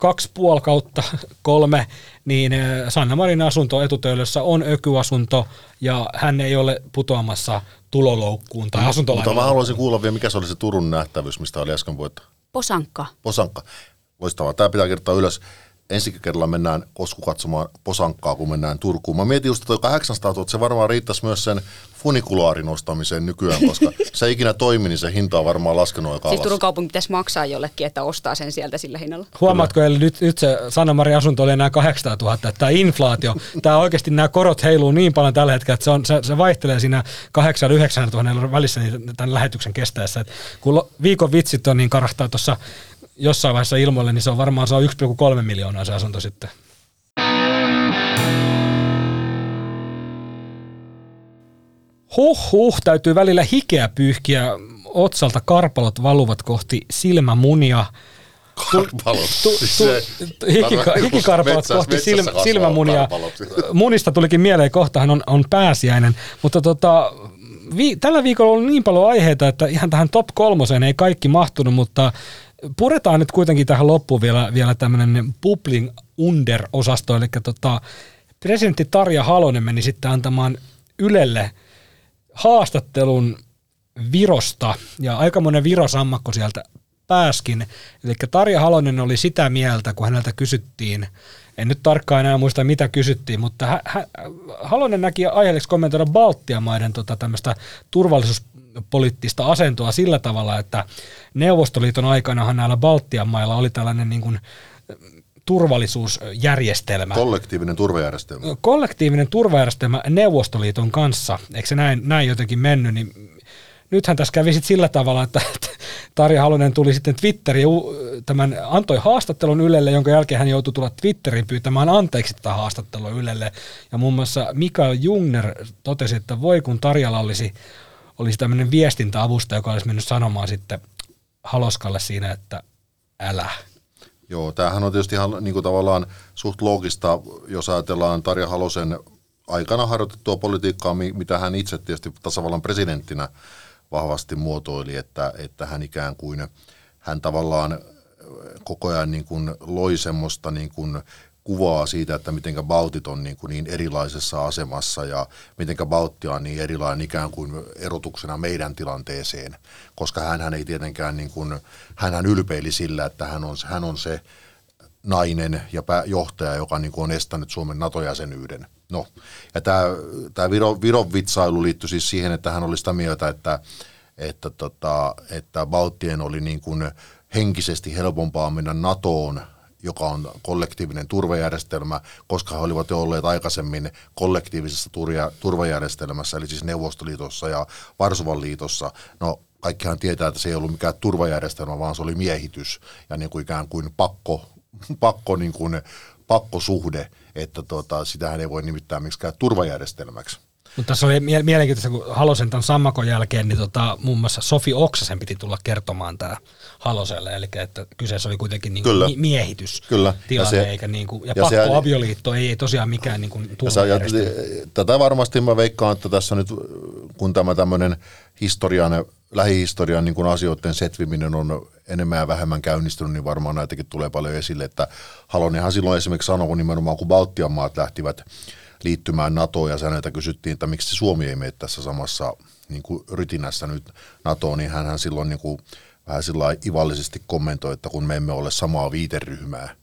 kaksi puoli kautta kolme, niin Sanna Marinin asunto etutöölössä on ökyasunto ja hän ei ole putoamassa tuloloukkuun tai asuntolainaan. Mutta mä haluaisin kuulla vielä, mikä se oli se Turun nähtävyys, mistä oli äsken puhetta. Posankka. Posankka. Loistavaa. Tämä pitää kertoa ylös. Ensi kerralla mennään kosku katsomaan Posankkaa, kun mennään Turkuun. Mä mietin just, että 800 000, se varmaan riittäisi myös sen funikulaarin ostamiseen nykyään, koska se ei ikinä toimi, niin se hinta on varmaan laskenut aika Siis Turun kaupungin pitäisi maksaa jollekin, että ostaa sen sieltä sillä hinnalla. Huomaatko, eli nyt, nyt se Sanna asunto oli enää 800 000, että tämä inflaatio, tämä oikeasti nämä korot heiluu niin paljon tällä hetkellä, että se, on, se, se vaihtelee siinä 8 9 000 välissä niin tämän lähetyksen kestäessä. Että kun viikon vitsit on niin karahtaa tuossa jossain vaiheessa ilmoille, niin se on varmaan on 1,3 miljoonaa se asunto sitten. Huh, huh, täytyy välillä hikeä pyyhkiä. Otsalta karpalot valuvat kohti silmämunia. Karpalot. Tu, tu, tu, hikika, hikikarpalot kohti silmä, silmämunia. Munista tulikin mieleen, kohtahan on, on pääsiäinen. Mutta tota, vi, tällä viikolla on niin paljon aiheita, että ihan tähän top kolmoseen ei kaikki mahtunut, mutta puretaan nyt kuitenkin tähän loppuun vielä, vielä tämmöinen Publing Under-osasto, eli tota, presidentti Tarja Halonen meni sitten antamaan Ylelle – haastattelun Virosta, ja aika monen virosammakko sieltä pääskin. Eli Tarja Halonen oli sitä mieltä, kun häneltä kysyttiin, en nyt tarkkaan enää muista mitä kysyttiin, mutta hä, hä, Halonen näki aiheelliseksi kommentoida Baltian maiden tota, tämmöistä turvallisuuspoliittista asentoa sillä tavalla, että Neuvostoliiton aikanahan näillä Baltian mailla oli tällainen niin kuin turvallisuusjärjestelmä. Kollektiivinen turvajärjestelmä. Kollektiivinen turvajärjestelmä Neuvostoliiton kanssa. Eikö se näin, näin jotenkin mennyt? Niin nythän tässä kävi sitten sillä tavalla, että Tarja Halonen tuli sitten Twitteriin, tämän, antoi haastattelun Ylelle, jonka jälkeen hän joutui tulla Twitteriin pyytämään anteeksi tätä haastattelua Ylelle. Ja muun muassa Mikael Jungner totesi, että voi kun Tarjalla olisi, olisi tämmöinen viestintäavusta, joka olisi mennyt sanomaan sitten Haloskalle siinä, että älä. Joo, tämähän on tietysti ihan niin kuin tavallaan suht loogista, jos ajatellaan Tarja Halosen aikana harjoitettua politiikkaa, mitä hän itse tietysti tasavallan presidenttinä vahvasti muotoili, että, että hän ikään kuin, hän tavallaan koko ajan niin kuin loi semmoista niin kuin kuvaa siitä, että miten Baltit on niin, kuin niin erilaisessa asemassa ja miten Baltti on niin erilainen ikään kuin erotuksena meidän tilanteeseen, koska hän ei tietenkään, niin kuin, hän ylpeili sillä, että hän on, hän on se nainen ja pää, johtaja, joka niin kuin on estänyt Suomen NATO-jäsenyyden. No, ja tämä, tämä Viro, Viron vitsailu liittyi siis siihen, että hän oli sitä mieltä, että, että, tota, että Baltien oli niin kuin henkisesti helpompaa mennä NATOon joka on kollektiivinen turvajärjestelmä, koska he olivat jo olleet aikaisemmin kollektiivisessa turvajärjestelmässä, eli siis Neuvostoliitossa ja Varsovan liitossa. No, kaikkihan tietää, että se ei ollut mikään turvajärjestelmä, vaan se oli miehitys ja niin kuin ikään kuin pakko, pakko niin kuin, pakkosuhde, että tota, sitähän ei voi nimittää miksikään turvajärjestelmäksi. Mutta tässä oli mielenkiintoista, kun Halosen tämän sammakon jälkeen, niin tota, muun muassa Sofi Oksasen piti tulla kertomaan tämä Haloselle, eli että kyseessä oli kuitenkin niin kuin miehitys Kyllä. tilanne, ja se, eikä niin kuin, ja, ja pakko avioliitto ei, ei tosiaan mikään niin kuin ja, ja Tätä varmasti mä veikkaan, että tässä nyt, kun tämä tämmöinen historian, lähihistorian niin kuin asioiden setviminen on enemmän ja vähemmän käynnistynyt, niin varmaan näitäkin tulee paljon esille, että Halonenhan silloin esimerkiksi sanoi nimenomaan, kun Baltian maat lähtivät liittymään NATOon ja häneltä kysyttiin, että miksi Suomi ei mene tässä samassa niin kuin rytinässä nyt NATOon, niin hän silloin niin kuin, vähän sillä ivallisesti kommentoi, että kun me emme ole samaa viiteryhmää.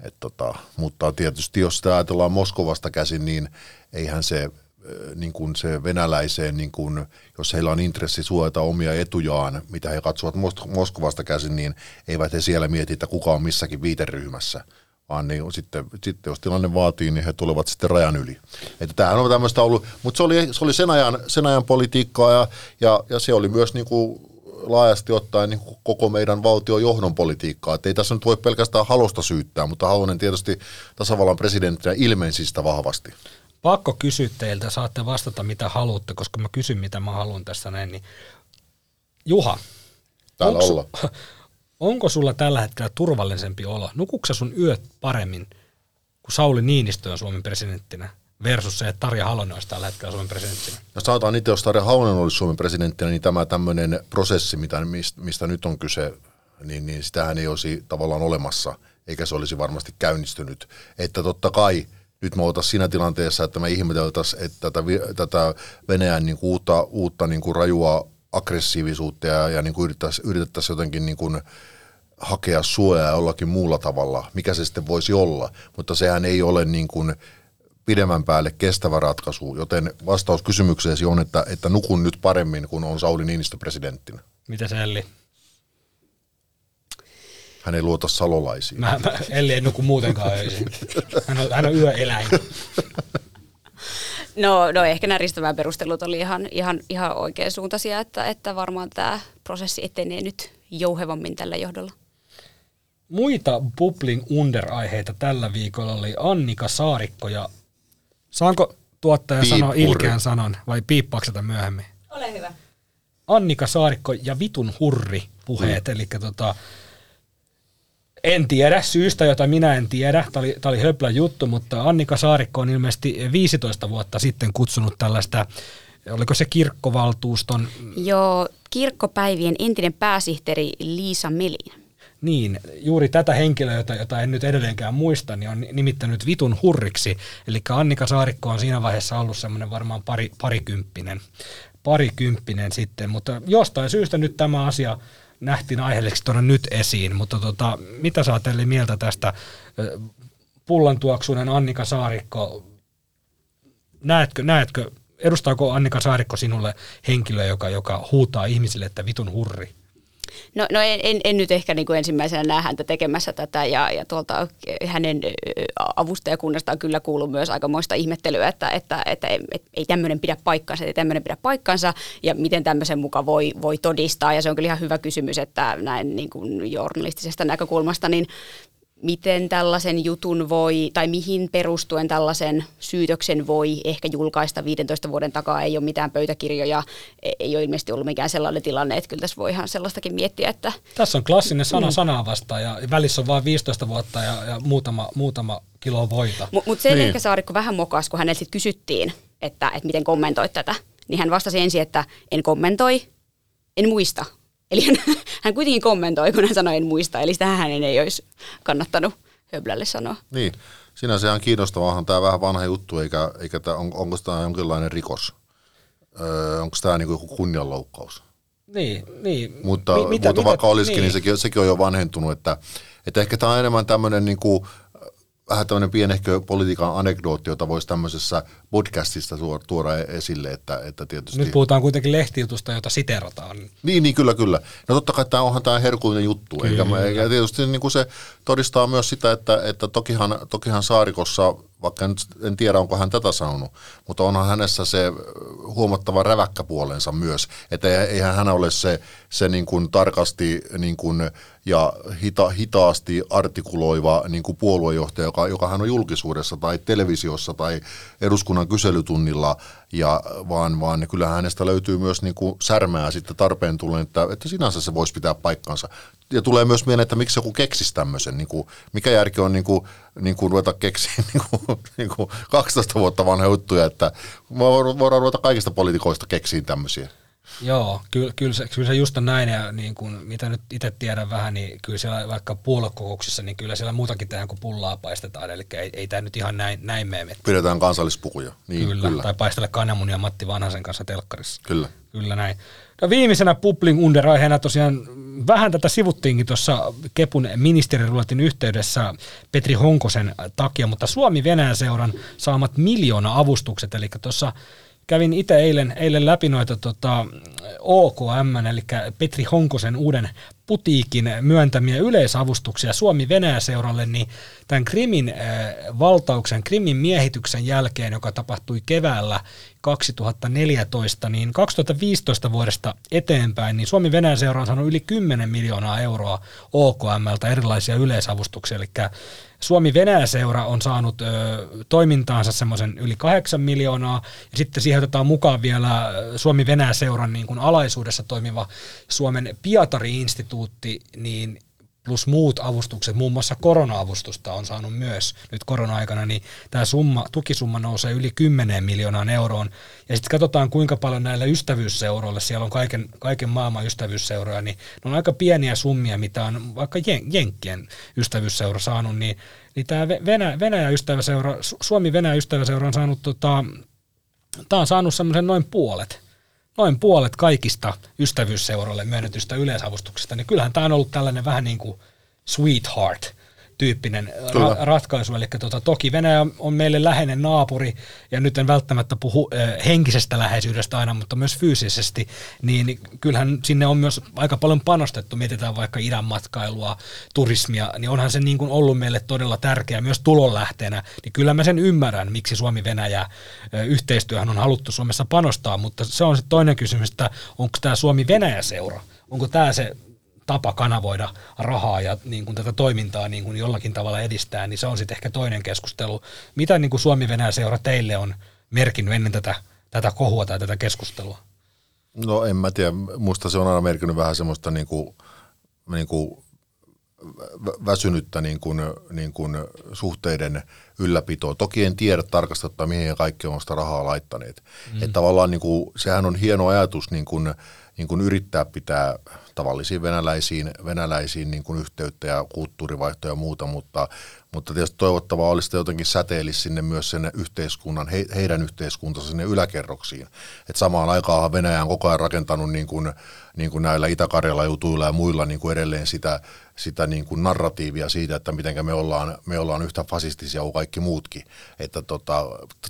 Et tota, mutta tietysti jos sitä ajatellaan Moskovasta käsin, niin eihän se niin kuin se venäläiseen, niin kuin, jos heillä on intressi suojata omia etujaan, mitä he katsovat Moskovasta käsin, niin eivät he siellä mieti, että kuka on missäkin viiteryhmässä, vaan niin sitten, sitten jos tilanne vaatii, niin he tulevat sitten rajan yli. Että tämähän on tämmöistä ollut, mutta se oli, se oli sen, ajan, sen ajan politiikkaa ja, ja, ja se oli myös niin kuin laajasti ottaen niin koko meidän valtion johdon politiikkaa. Että ei tässä nyt voi pelkästään halusta syyttää, mutta Halonen tietysti tasavallan presidenttinä ilmensi sitä vahvasti. Pakko kysyä teiltä, saatte vastata mitä haluatte, koska mä kysyn mitä mä haluan tässä näin. Niin Juha, Täällä onko, olla. onko sulla tällä hetkellä turvallisempi olo? Nukuksa sun yöt paremmin, kun Sauli Niinistö on Suomen presidenttinä versus se, että Tarja Halonen olisi tällä hetkellä Suomen presidenttinä? No sanotaan itse, jos Tarja Halonen olisi Suomen presidenttinä, niin tämä tämmöinen prosessi, mitä, mistä, nyt on kyse, niin, niin sitähän ei olisi tavallaan olemassa, eikä se olisi varmasti käynnistynyt. Että totta kai nyt me oltaisiin siinä tilanteessa, että me ihmeteltäisiin, että tätä, tätä Venäjän niin kuin uutta, uutta niin kuin rajua aggressiivisuutta ja, ja niin kuin yritettäisiin, yritettäisiin jotenkin niin kuin hakea suojaa jollakin muulla tavalla, mikä se sitten voisi olla, mutta sehän ei ole niin kuin pidemmän päälle kestävä ratkaisu, joten vastaus kysymykseesi on, että, että nukun nyt paremmin, kun on Sauli Niinistö presidenttinä. Mitä se Elli? Hän ei luota salolaisiin. Mä, mä Elli ei nuku muutenkaan öisin. Hän on, hän on yöeläin. No, no ehkä nämä ristävän perustelut oli ihan, ihan, ihan oikein suuntaisia, että, että varmaan tämä prosessi etenee nyt jouhevammin tällä johdolla. Muita Bubling Under-aiheita tällä viikolla oli Annika Saarikko ja saanko tuottaja sanoa Piippuri. ilkeän sanan vai piippaako sitä myöhemmin? Ole hyvä. Annika Saarikko ja vitun hurri puheet, mm. eli tota, en tiedä syystä, jota minä en tiedä. Tämä oli, tämä oli höplä juttu, mutta Annika Saarikko on ilmeisesti 15 vuotta sitten kutsunut tällaista, oliko se kirkkovaltuuston, Joo, kirkkopäivien entinen pääsihteeri Liisa Melin. niin, juuri tätä henkilöä, jota, jota en nyt edelleenkään muista, niin on nimittänyt vitun hurriksi. Eli Annika Saarikko on siinä vaiheessa ollut semmoinen varmaan pari, parikymppinen, parikymppinen sitten, mutta jostain syystä nyt tämä asia nähtiin aiheelliseksi tuoda nyt esiin, mutta tota, mitä sä mieltä tästä ö, pullantuoksuinen Annika Saarikko, näetkö, näetkö, edustaako Annika Saarikko sinulle henkilö, joka, joka huutaa ihmisille, että vitun hurri? No, no en, en, en nyt ehkä niin kuin ensimmäisenä näe häntä tekemässä tätä ja, ja tuolta hänen avustajakunnastaan kyllä kuuluu myös aikamoista ihmettelyä, että, että, että, että ei tämmöinen pidä paikkansa, ei tämmöinen pidä paikkansa ja miten tämmöisen mukaan voi, voi todistaa. Ja se on kyllä ihan hyvä kysymys, että näin niin kuin journalistisesta näkökulmasta, niin miten tällaisen jutun voi, tai mihin perustuen tällaisen syytöksen voi ehkä julkaista 15 vuoden takaa, ei ole mitään pöytäkirjoja, e- ei ole ilmeisesti ollut mikään sellainen tilanne, että kyllä tässä voi ihan sellaistakin miettiä, että Tässä on klassinen sana sanaa vastaan ja välissä on vain 15 vuotta ja, ja muutama, muutama kilo voita. Mutta mut sen Niin. niin. ehkä Saarikko vähän mokas, kun häneltä sitten kysyttiin, että, että miten kommentoit tätä, niin hän vastasi ensin, että en kommentoi, en muista. Eli hän, hän kuitenkin kommentoi, kun hän sanoi en muista, eli sitä hänen ei olisi kannattanut höblälle sanoa. Niin, sinänsä ihan kiinnostavaahan tämä vähän vanha juttu, eikä, eikä tää, on, onko tämä jonkinlainen rikos? Öö, onko tämä niinku joku kunnianloukkaus? Niin, niin. Mutta, Mi- mitä, mutta mitä, vaikka olisikin, niin, niin. niin sekin, sekin on jo vanhentunut, että, että ehkä tämä on enemmän tämmöinen niin kuin, vähän tämmöinen pienehkö politiikan anekdootti, jota voisi tämmöisessä podcastista tuoda, tuoda esille, että, että tietysti... Nyt puhutaan kuitenkin lehtijutusta, jota siterataan. Niin, niin, kyllä, kyllä. No totta kai tämä onhan tämä herkullinen juttu, eikä, mä- eikä tietysti niin kuin se todistaa myös sitä, että, että tokihan, tokihan Saarikossa, vaikka en, en tiedä onko hän tätä sanonut, mutta onhan hänessä se huomattava räväkkäpuolensa myös, että eihän hän ole se, se niin kuin tarkasti niin kuin, ja hita, hitaasti artikuloiva niin kuin puoluejohtaja, joka, joka hän on julkisuudessa tai televisiossa tai eduskunnan kyselytunnilla, ja vaan, vaan kyllähän hänestä löytyy myös niin kuin särmää sitten tarpeen tullen, että, että sinänsä se voisi pitää paikkansa. Ja tulee myös mieleen, että miksi joku keksisi tämmöisen, niin kuin, mikä järki on niin kuin, niin kuin ruveta keksiä niin kuin, niin kuin 12 vuotta vanha juttuja, että voidaan ruveta kaikista poliitikoista keksiin tämmöisiä. Joo, kyllä, kyllä, se, kyllä se just on näin, ja niin kuin, mitä nyt itse tiedän vähän, niin kyllä siellä vaikka puoluekokouksissa, niin kyllä siellä muutakin tehdään kuin pullaa paistetaan, eli ei, ei tämä nyt ihan näin, näin mene. Pidetään kansallispukuja. Niin, Kyllä, kyllä, tai paistella kananmunia Matti Vanhasen kanssa telkkarissa. kyllä. Kyllä näin. No viimeisenä Publing Under-aiheena tosiaan vähän tätä sivuttiinkin tuossa Kepun ministeriruletin yhteydessä Petri Honkosen takia, mutta Suomi-Venäjän seuran saamat miljoona avustukset, eli tuossa kävin itse eilen, eilen läpi noita tota, OKM, eli Petri Honkosen uuden putiikin myöntämiä yleisavustuksia Suomi-Venäjä-seuralle, niin tämän Krimin valtauksen, Krimin miehityksen jälkeen, joka tapahtui keväällä 2014, niin 2015 vuodesta eteenpäin, niin Suomi-Venäjä-seura on saanut yli 10 miljoonaa euroa OKMltä erilaisia yleisavustuksia, eli Suomi-Venäjä-seura on saanut ö, toimintaansa semmoisen yli 8 miljoonaa, ja sitten siihen otetaan mukaan vielä Suomi-Venäjä-seuran niin kuin alaisuudessa toimiva Suomen Pietari-instituutti, niin plus muut avustukset, muun muassa korona-avustusta on saanut myös nyt korona-aikana, niin tämä summa, tukisumma nousee yli 10 miljoonaan euroon. Ja sitten katsotaan, kuinka paljon näillä ystävyysseuroilla, siellä on kaiken, kaiken maailman ystävyysseuroja, niin ne on aika pieniä summia, mitä on vaikka Jenkkien ystävyysseura saanut, niin, niin tämä Venäjä, Venäjä ystäväseura, Suomi-Venäjä ystäväseura on saanut, tota, tämä on saanut semmoisen noin puolet – noin puolet kaikista ystävyysseuroille myönnetystä yleisavustuksesta, niin kyllähän tämä on ollut tällainen vähän niin kuin sweetheart tyyppinen ra- ratkaisu. Eli tota, toki Venäjä on meille läheinen naapuri, ja nyt en välttämättä puhu äh, henkisestä läheisyydestä aina, mutta myös fyysisesti, niin, kyllähän sinne on myös aika paljon panostettu. Mietitään vaikka idän matkailua, turismia, niin onhan se niin kuin ollut meille todella tärkeä myös tulonlähteenä. Niin kyllä mä sen ymmärrän, miksi Suomi-Venäjä äh, yhteistyöhän on haluttu Suomessa panostaa, mutta se on se toinen kysymys, että onko tämä Suomi-Venäjä-seura, onko tämä se tapa kanavoida rahaa ja niin kuin tätä toimintaa niin kuin jollakin tavalla edistää, niin se on sitten ehkä toinen keskustelu. Mitä niin kuin Suomi-Venäjä-seura teille on merkinnyt ennen tätä, tätä kohua tai tätä keskustelua? No en mä tiedä, musta se on aina merkinnyt vähän semmoista niin kuin, niin kuin väsynyttä niin kuin, niin kuin suhteiden ylläpitoa. Toki en tiedä tarkastetta, mihin kaikki on sitä rahaa laittaneet. Mm. Että tavallaan niin kuin, sehän on hieno ajatus niin kuin, niin kuin yrittää pitää tavallisiin venäläisiin, venäläisiin niin kuin yhteyttä ja kulttuurivaihtoja ja muuta, mutta, mutta tietysti toivottavaa olisi, että jotenkin säteilisi sinne myös sen yhteiskunnan, he, heidän yhteiskuntansa sinne yläkerroksiin. Et samaan aikaan Venäjä on koko ajan rakentanut niin kuin, niin kuin näillä Itä-Karjala jutuilla ja muilla niin kuin edelleen sitä, sitä niin kuin narratiivia siitä, että miten me ollaan, me ollaan yhtä fasistisia kuin kaikki muutkin. Että tota,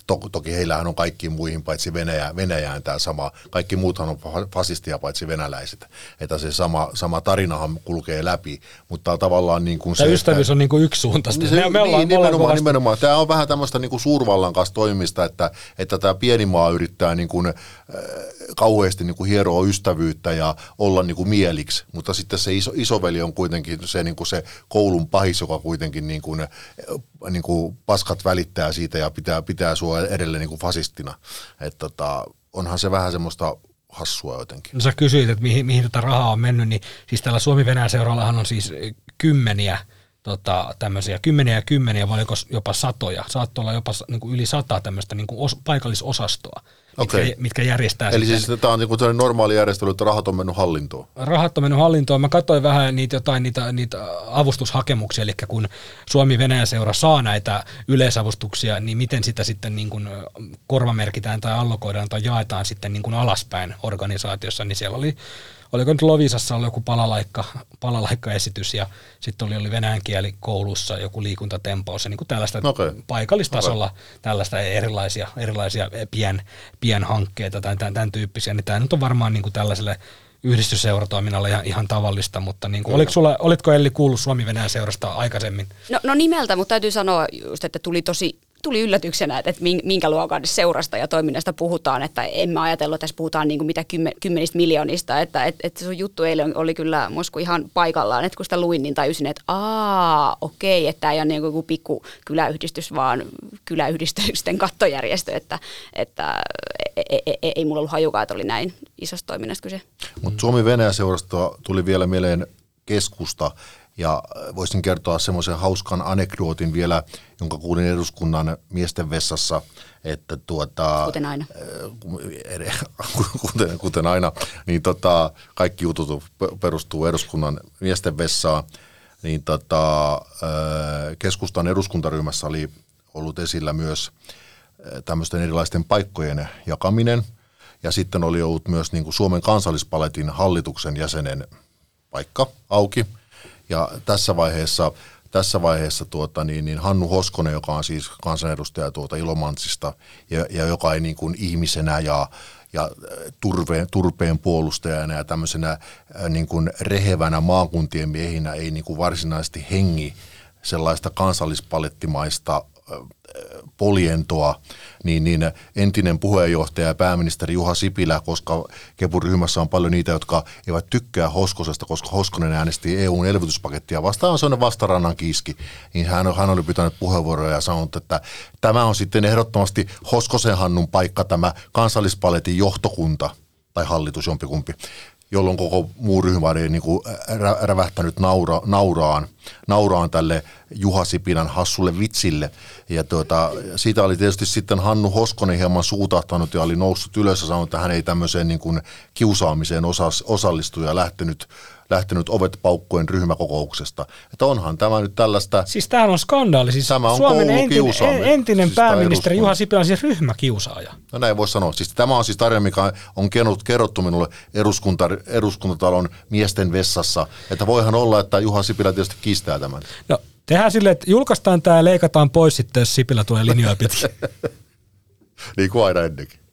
to, toki heillähän on kaikkiin muihin paitsi Venäjä, Venäjään tämä sama, kaikki muuthan on fasistia paitsi venäläiset. Että se sama, sama tarinahan kulkee läpi, mutta tavallaan niin kuin se... Tämä ystävyys että, on niin kuin yksisuuntaista. Se, me, me ollaan, niin, nimenomaan, nimenomaan. Tämä on vähän tämmöistä niin kuin suurvallan kanssa toimista, että, että tämä pieni maa yrittää niin kuin, äh, kauheasti niin kuin hieroa ystävyyttä ja olla niin kuin mieliksi, mutta sitten se iso, isoveli on kuitenkin se, niin kuin se koulun pahis, joka kuitenkin niin kuin, niin kuin paskat välittää siitä ja pitää, pitää sua edelleen niin kuin fasistina. Että tota, onhan se vähän semmoista hassua jotenkin. No sä kysyit, että mihin, mihin tätä rahaa on mennyt, niin siis tällä Suomi-Venäjä seurallahan on siis kymmeniä tota, tämmöisiä kymmeniä ja kymmeniä, vai jopa satoja, saattoi olla jopa niin kuin yli sata tämmöistä niin kuin os, paikallisosastoa, okay. mitkä, mitkä järjestää Eli sitten, siis tämä on niin normaali järjestely, että rahat on mennyt hallintoon? Rahat on mennyt hallintoon. Mä katsoin vähän niitä jotain niitä, niitä avustushakemuksia, eli kun Suomi-Venäjä-seura saa näitä yleisavustuksia, niin miten sitä sitten niin kuin korvamerkitään tai allokoidaan tai jaetaan sitten niin kuin alaspäin organisaatiossa, niin siellä oli oliko nyt Lovisassa oli joku palalaikka, palalaikka-esitys ja sitten oli, oli venäjän kieli koulussa joku liikuntatempous ja niin kuin tällaista okay. paikallistasolla okay. tällaista erilaisia, erilaisia pien, pienhankkeita tai tämän, tämän tyyppisiä, niin tämä nyt on varmaan niin kuin tällaiselle yhdistysseuratoiminnalle ihan, ihan tavallista, mutta niin kuin, oliko sulla, olitko Elli kuullut Suomi-Venäjän seurasta aikaisemmin? No, no nimeltä, mutta täytyy sanoa just, että tuli tosi tuli yllätyksenä, että minkä luokan seurasta ja toiminnasta puhutaan, että en mä ajatellut, että tässä puhutaan niin kuin mitä kymmenistä miljoonista, että että että sun juttu eilen oli kyllä musku ihan paikallaan, että kun sitä luin, niin tajusin, että aa, okei, että tämä ei ole niin kuin pikku kyläyhdistys, vaan kyläyhdistysten kattojärjestö, että, että ei, ei, ei, ei mulla ollut hajukaan, että oli näin isosta toiminnasta kyse. Mutta Suomi-Venäjä-seurasta tuli vielä mieleen keskusta, ja voisin kertoa semmoisen hauskan anekdootin vielä, jonka kuulin eduskunnan miesten vessassa, että tuota... Kuten aina. Äh, kuten, kuten aina, niin tota, kaikki jutut perustuu eduskunnan miesten vessaan. Niin tota, äh, keskustan eduskuntaryhmässä oli ollut esillä myös äh, tämmöisten erilaisten paikkojen jakaminen. Ja sitten oli ollut myös niin kuin Suomen kansallispaletin hallituksen jäsenen paikka auki – ja tässä vaiheessa, tässä vaiheessa tuota, niin, niin Hannu Hoskonen, joka on siis kansanedustaja tuota Ilomantsista ja, ja joka ei niin kuin ihmisenä ja, ja äh, turveen, turpeen puolustajana ja tämmöisenä äh, niin kuin rehevänä maakuntien miehinä ei niin kuin varsinaisesti hengi sellaista kansallispalettimaista poljentoa, niin, niin entinen puheenjohtaja ja pääministeri Juha Sipilä, koska Kepun ryhmässä on paljon niitä, jotka eivät tykkää Hoskosesta, koska Hoskonen äänesti EUn elvytyspakettia vastaan, on sellainen vastarannan kiiski, niin hän, hän oli pitänyt puheenvuoroja ja sanonut, että tämä on sitten ehdottomasti Hoskosen Hannun paikka, tämä kansallispaletin johtokunta tai hallitus jompikumpi jolloin koko muu ryhmä oli niin kuin rävähtänyt naura, nauraan, nauraan tälle Juha Sipilän hassulle vitsille. Ja tuota, siitä oli tietysti sitten Hannu Hoskonen hieman suutahtanut ja oli noussut ylös ja sanonut, että hän ei tämmöiseen niin kuin kiusaamiseen osallistu ja lähtenyt lähtenyt ovet paukkojen ryhmäkokouksesta. Että onhan tämä nyt tällaista... Siis tämähän on skandaali. Siis tämä on Suomen entinen, entinen siis pääministeri Juha Sipilä on siis ryhmäkiusaaja. No näin voi sanoa. Siis tämä on siis tarina, mikä on kerrottu minulle eduskunta, eduskuntatalon miesten vessassa. Että voihan olla, että Juha Sipilä tietysti kiistää tämän. No tehdään silleen, että julkaistaan tämä ja leikataan pois sitten, jos Sipilä tulee linjoja pitkin. niin kuin aina ennenkin.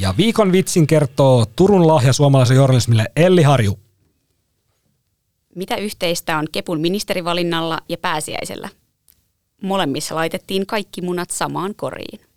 Ja viikon vitsin kertoo Turun lahja suomalaisen journalismille Elli Harju. Mitä yhteistä on Kepun ministerivalinnalla ja pääsiäisellä? Molemmissa laitettiin kaikki munat samaan koriin.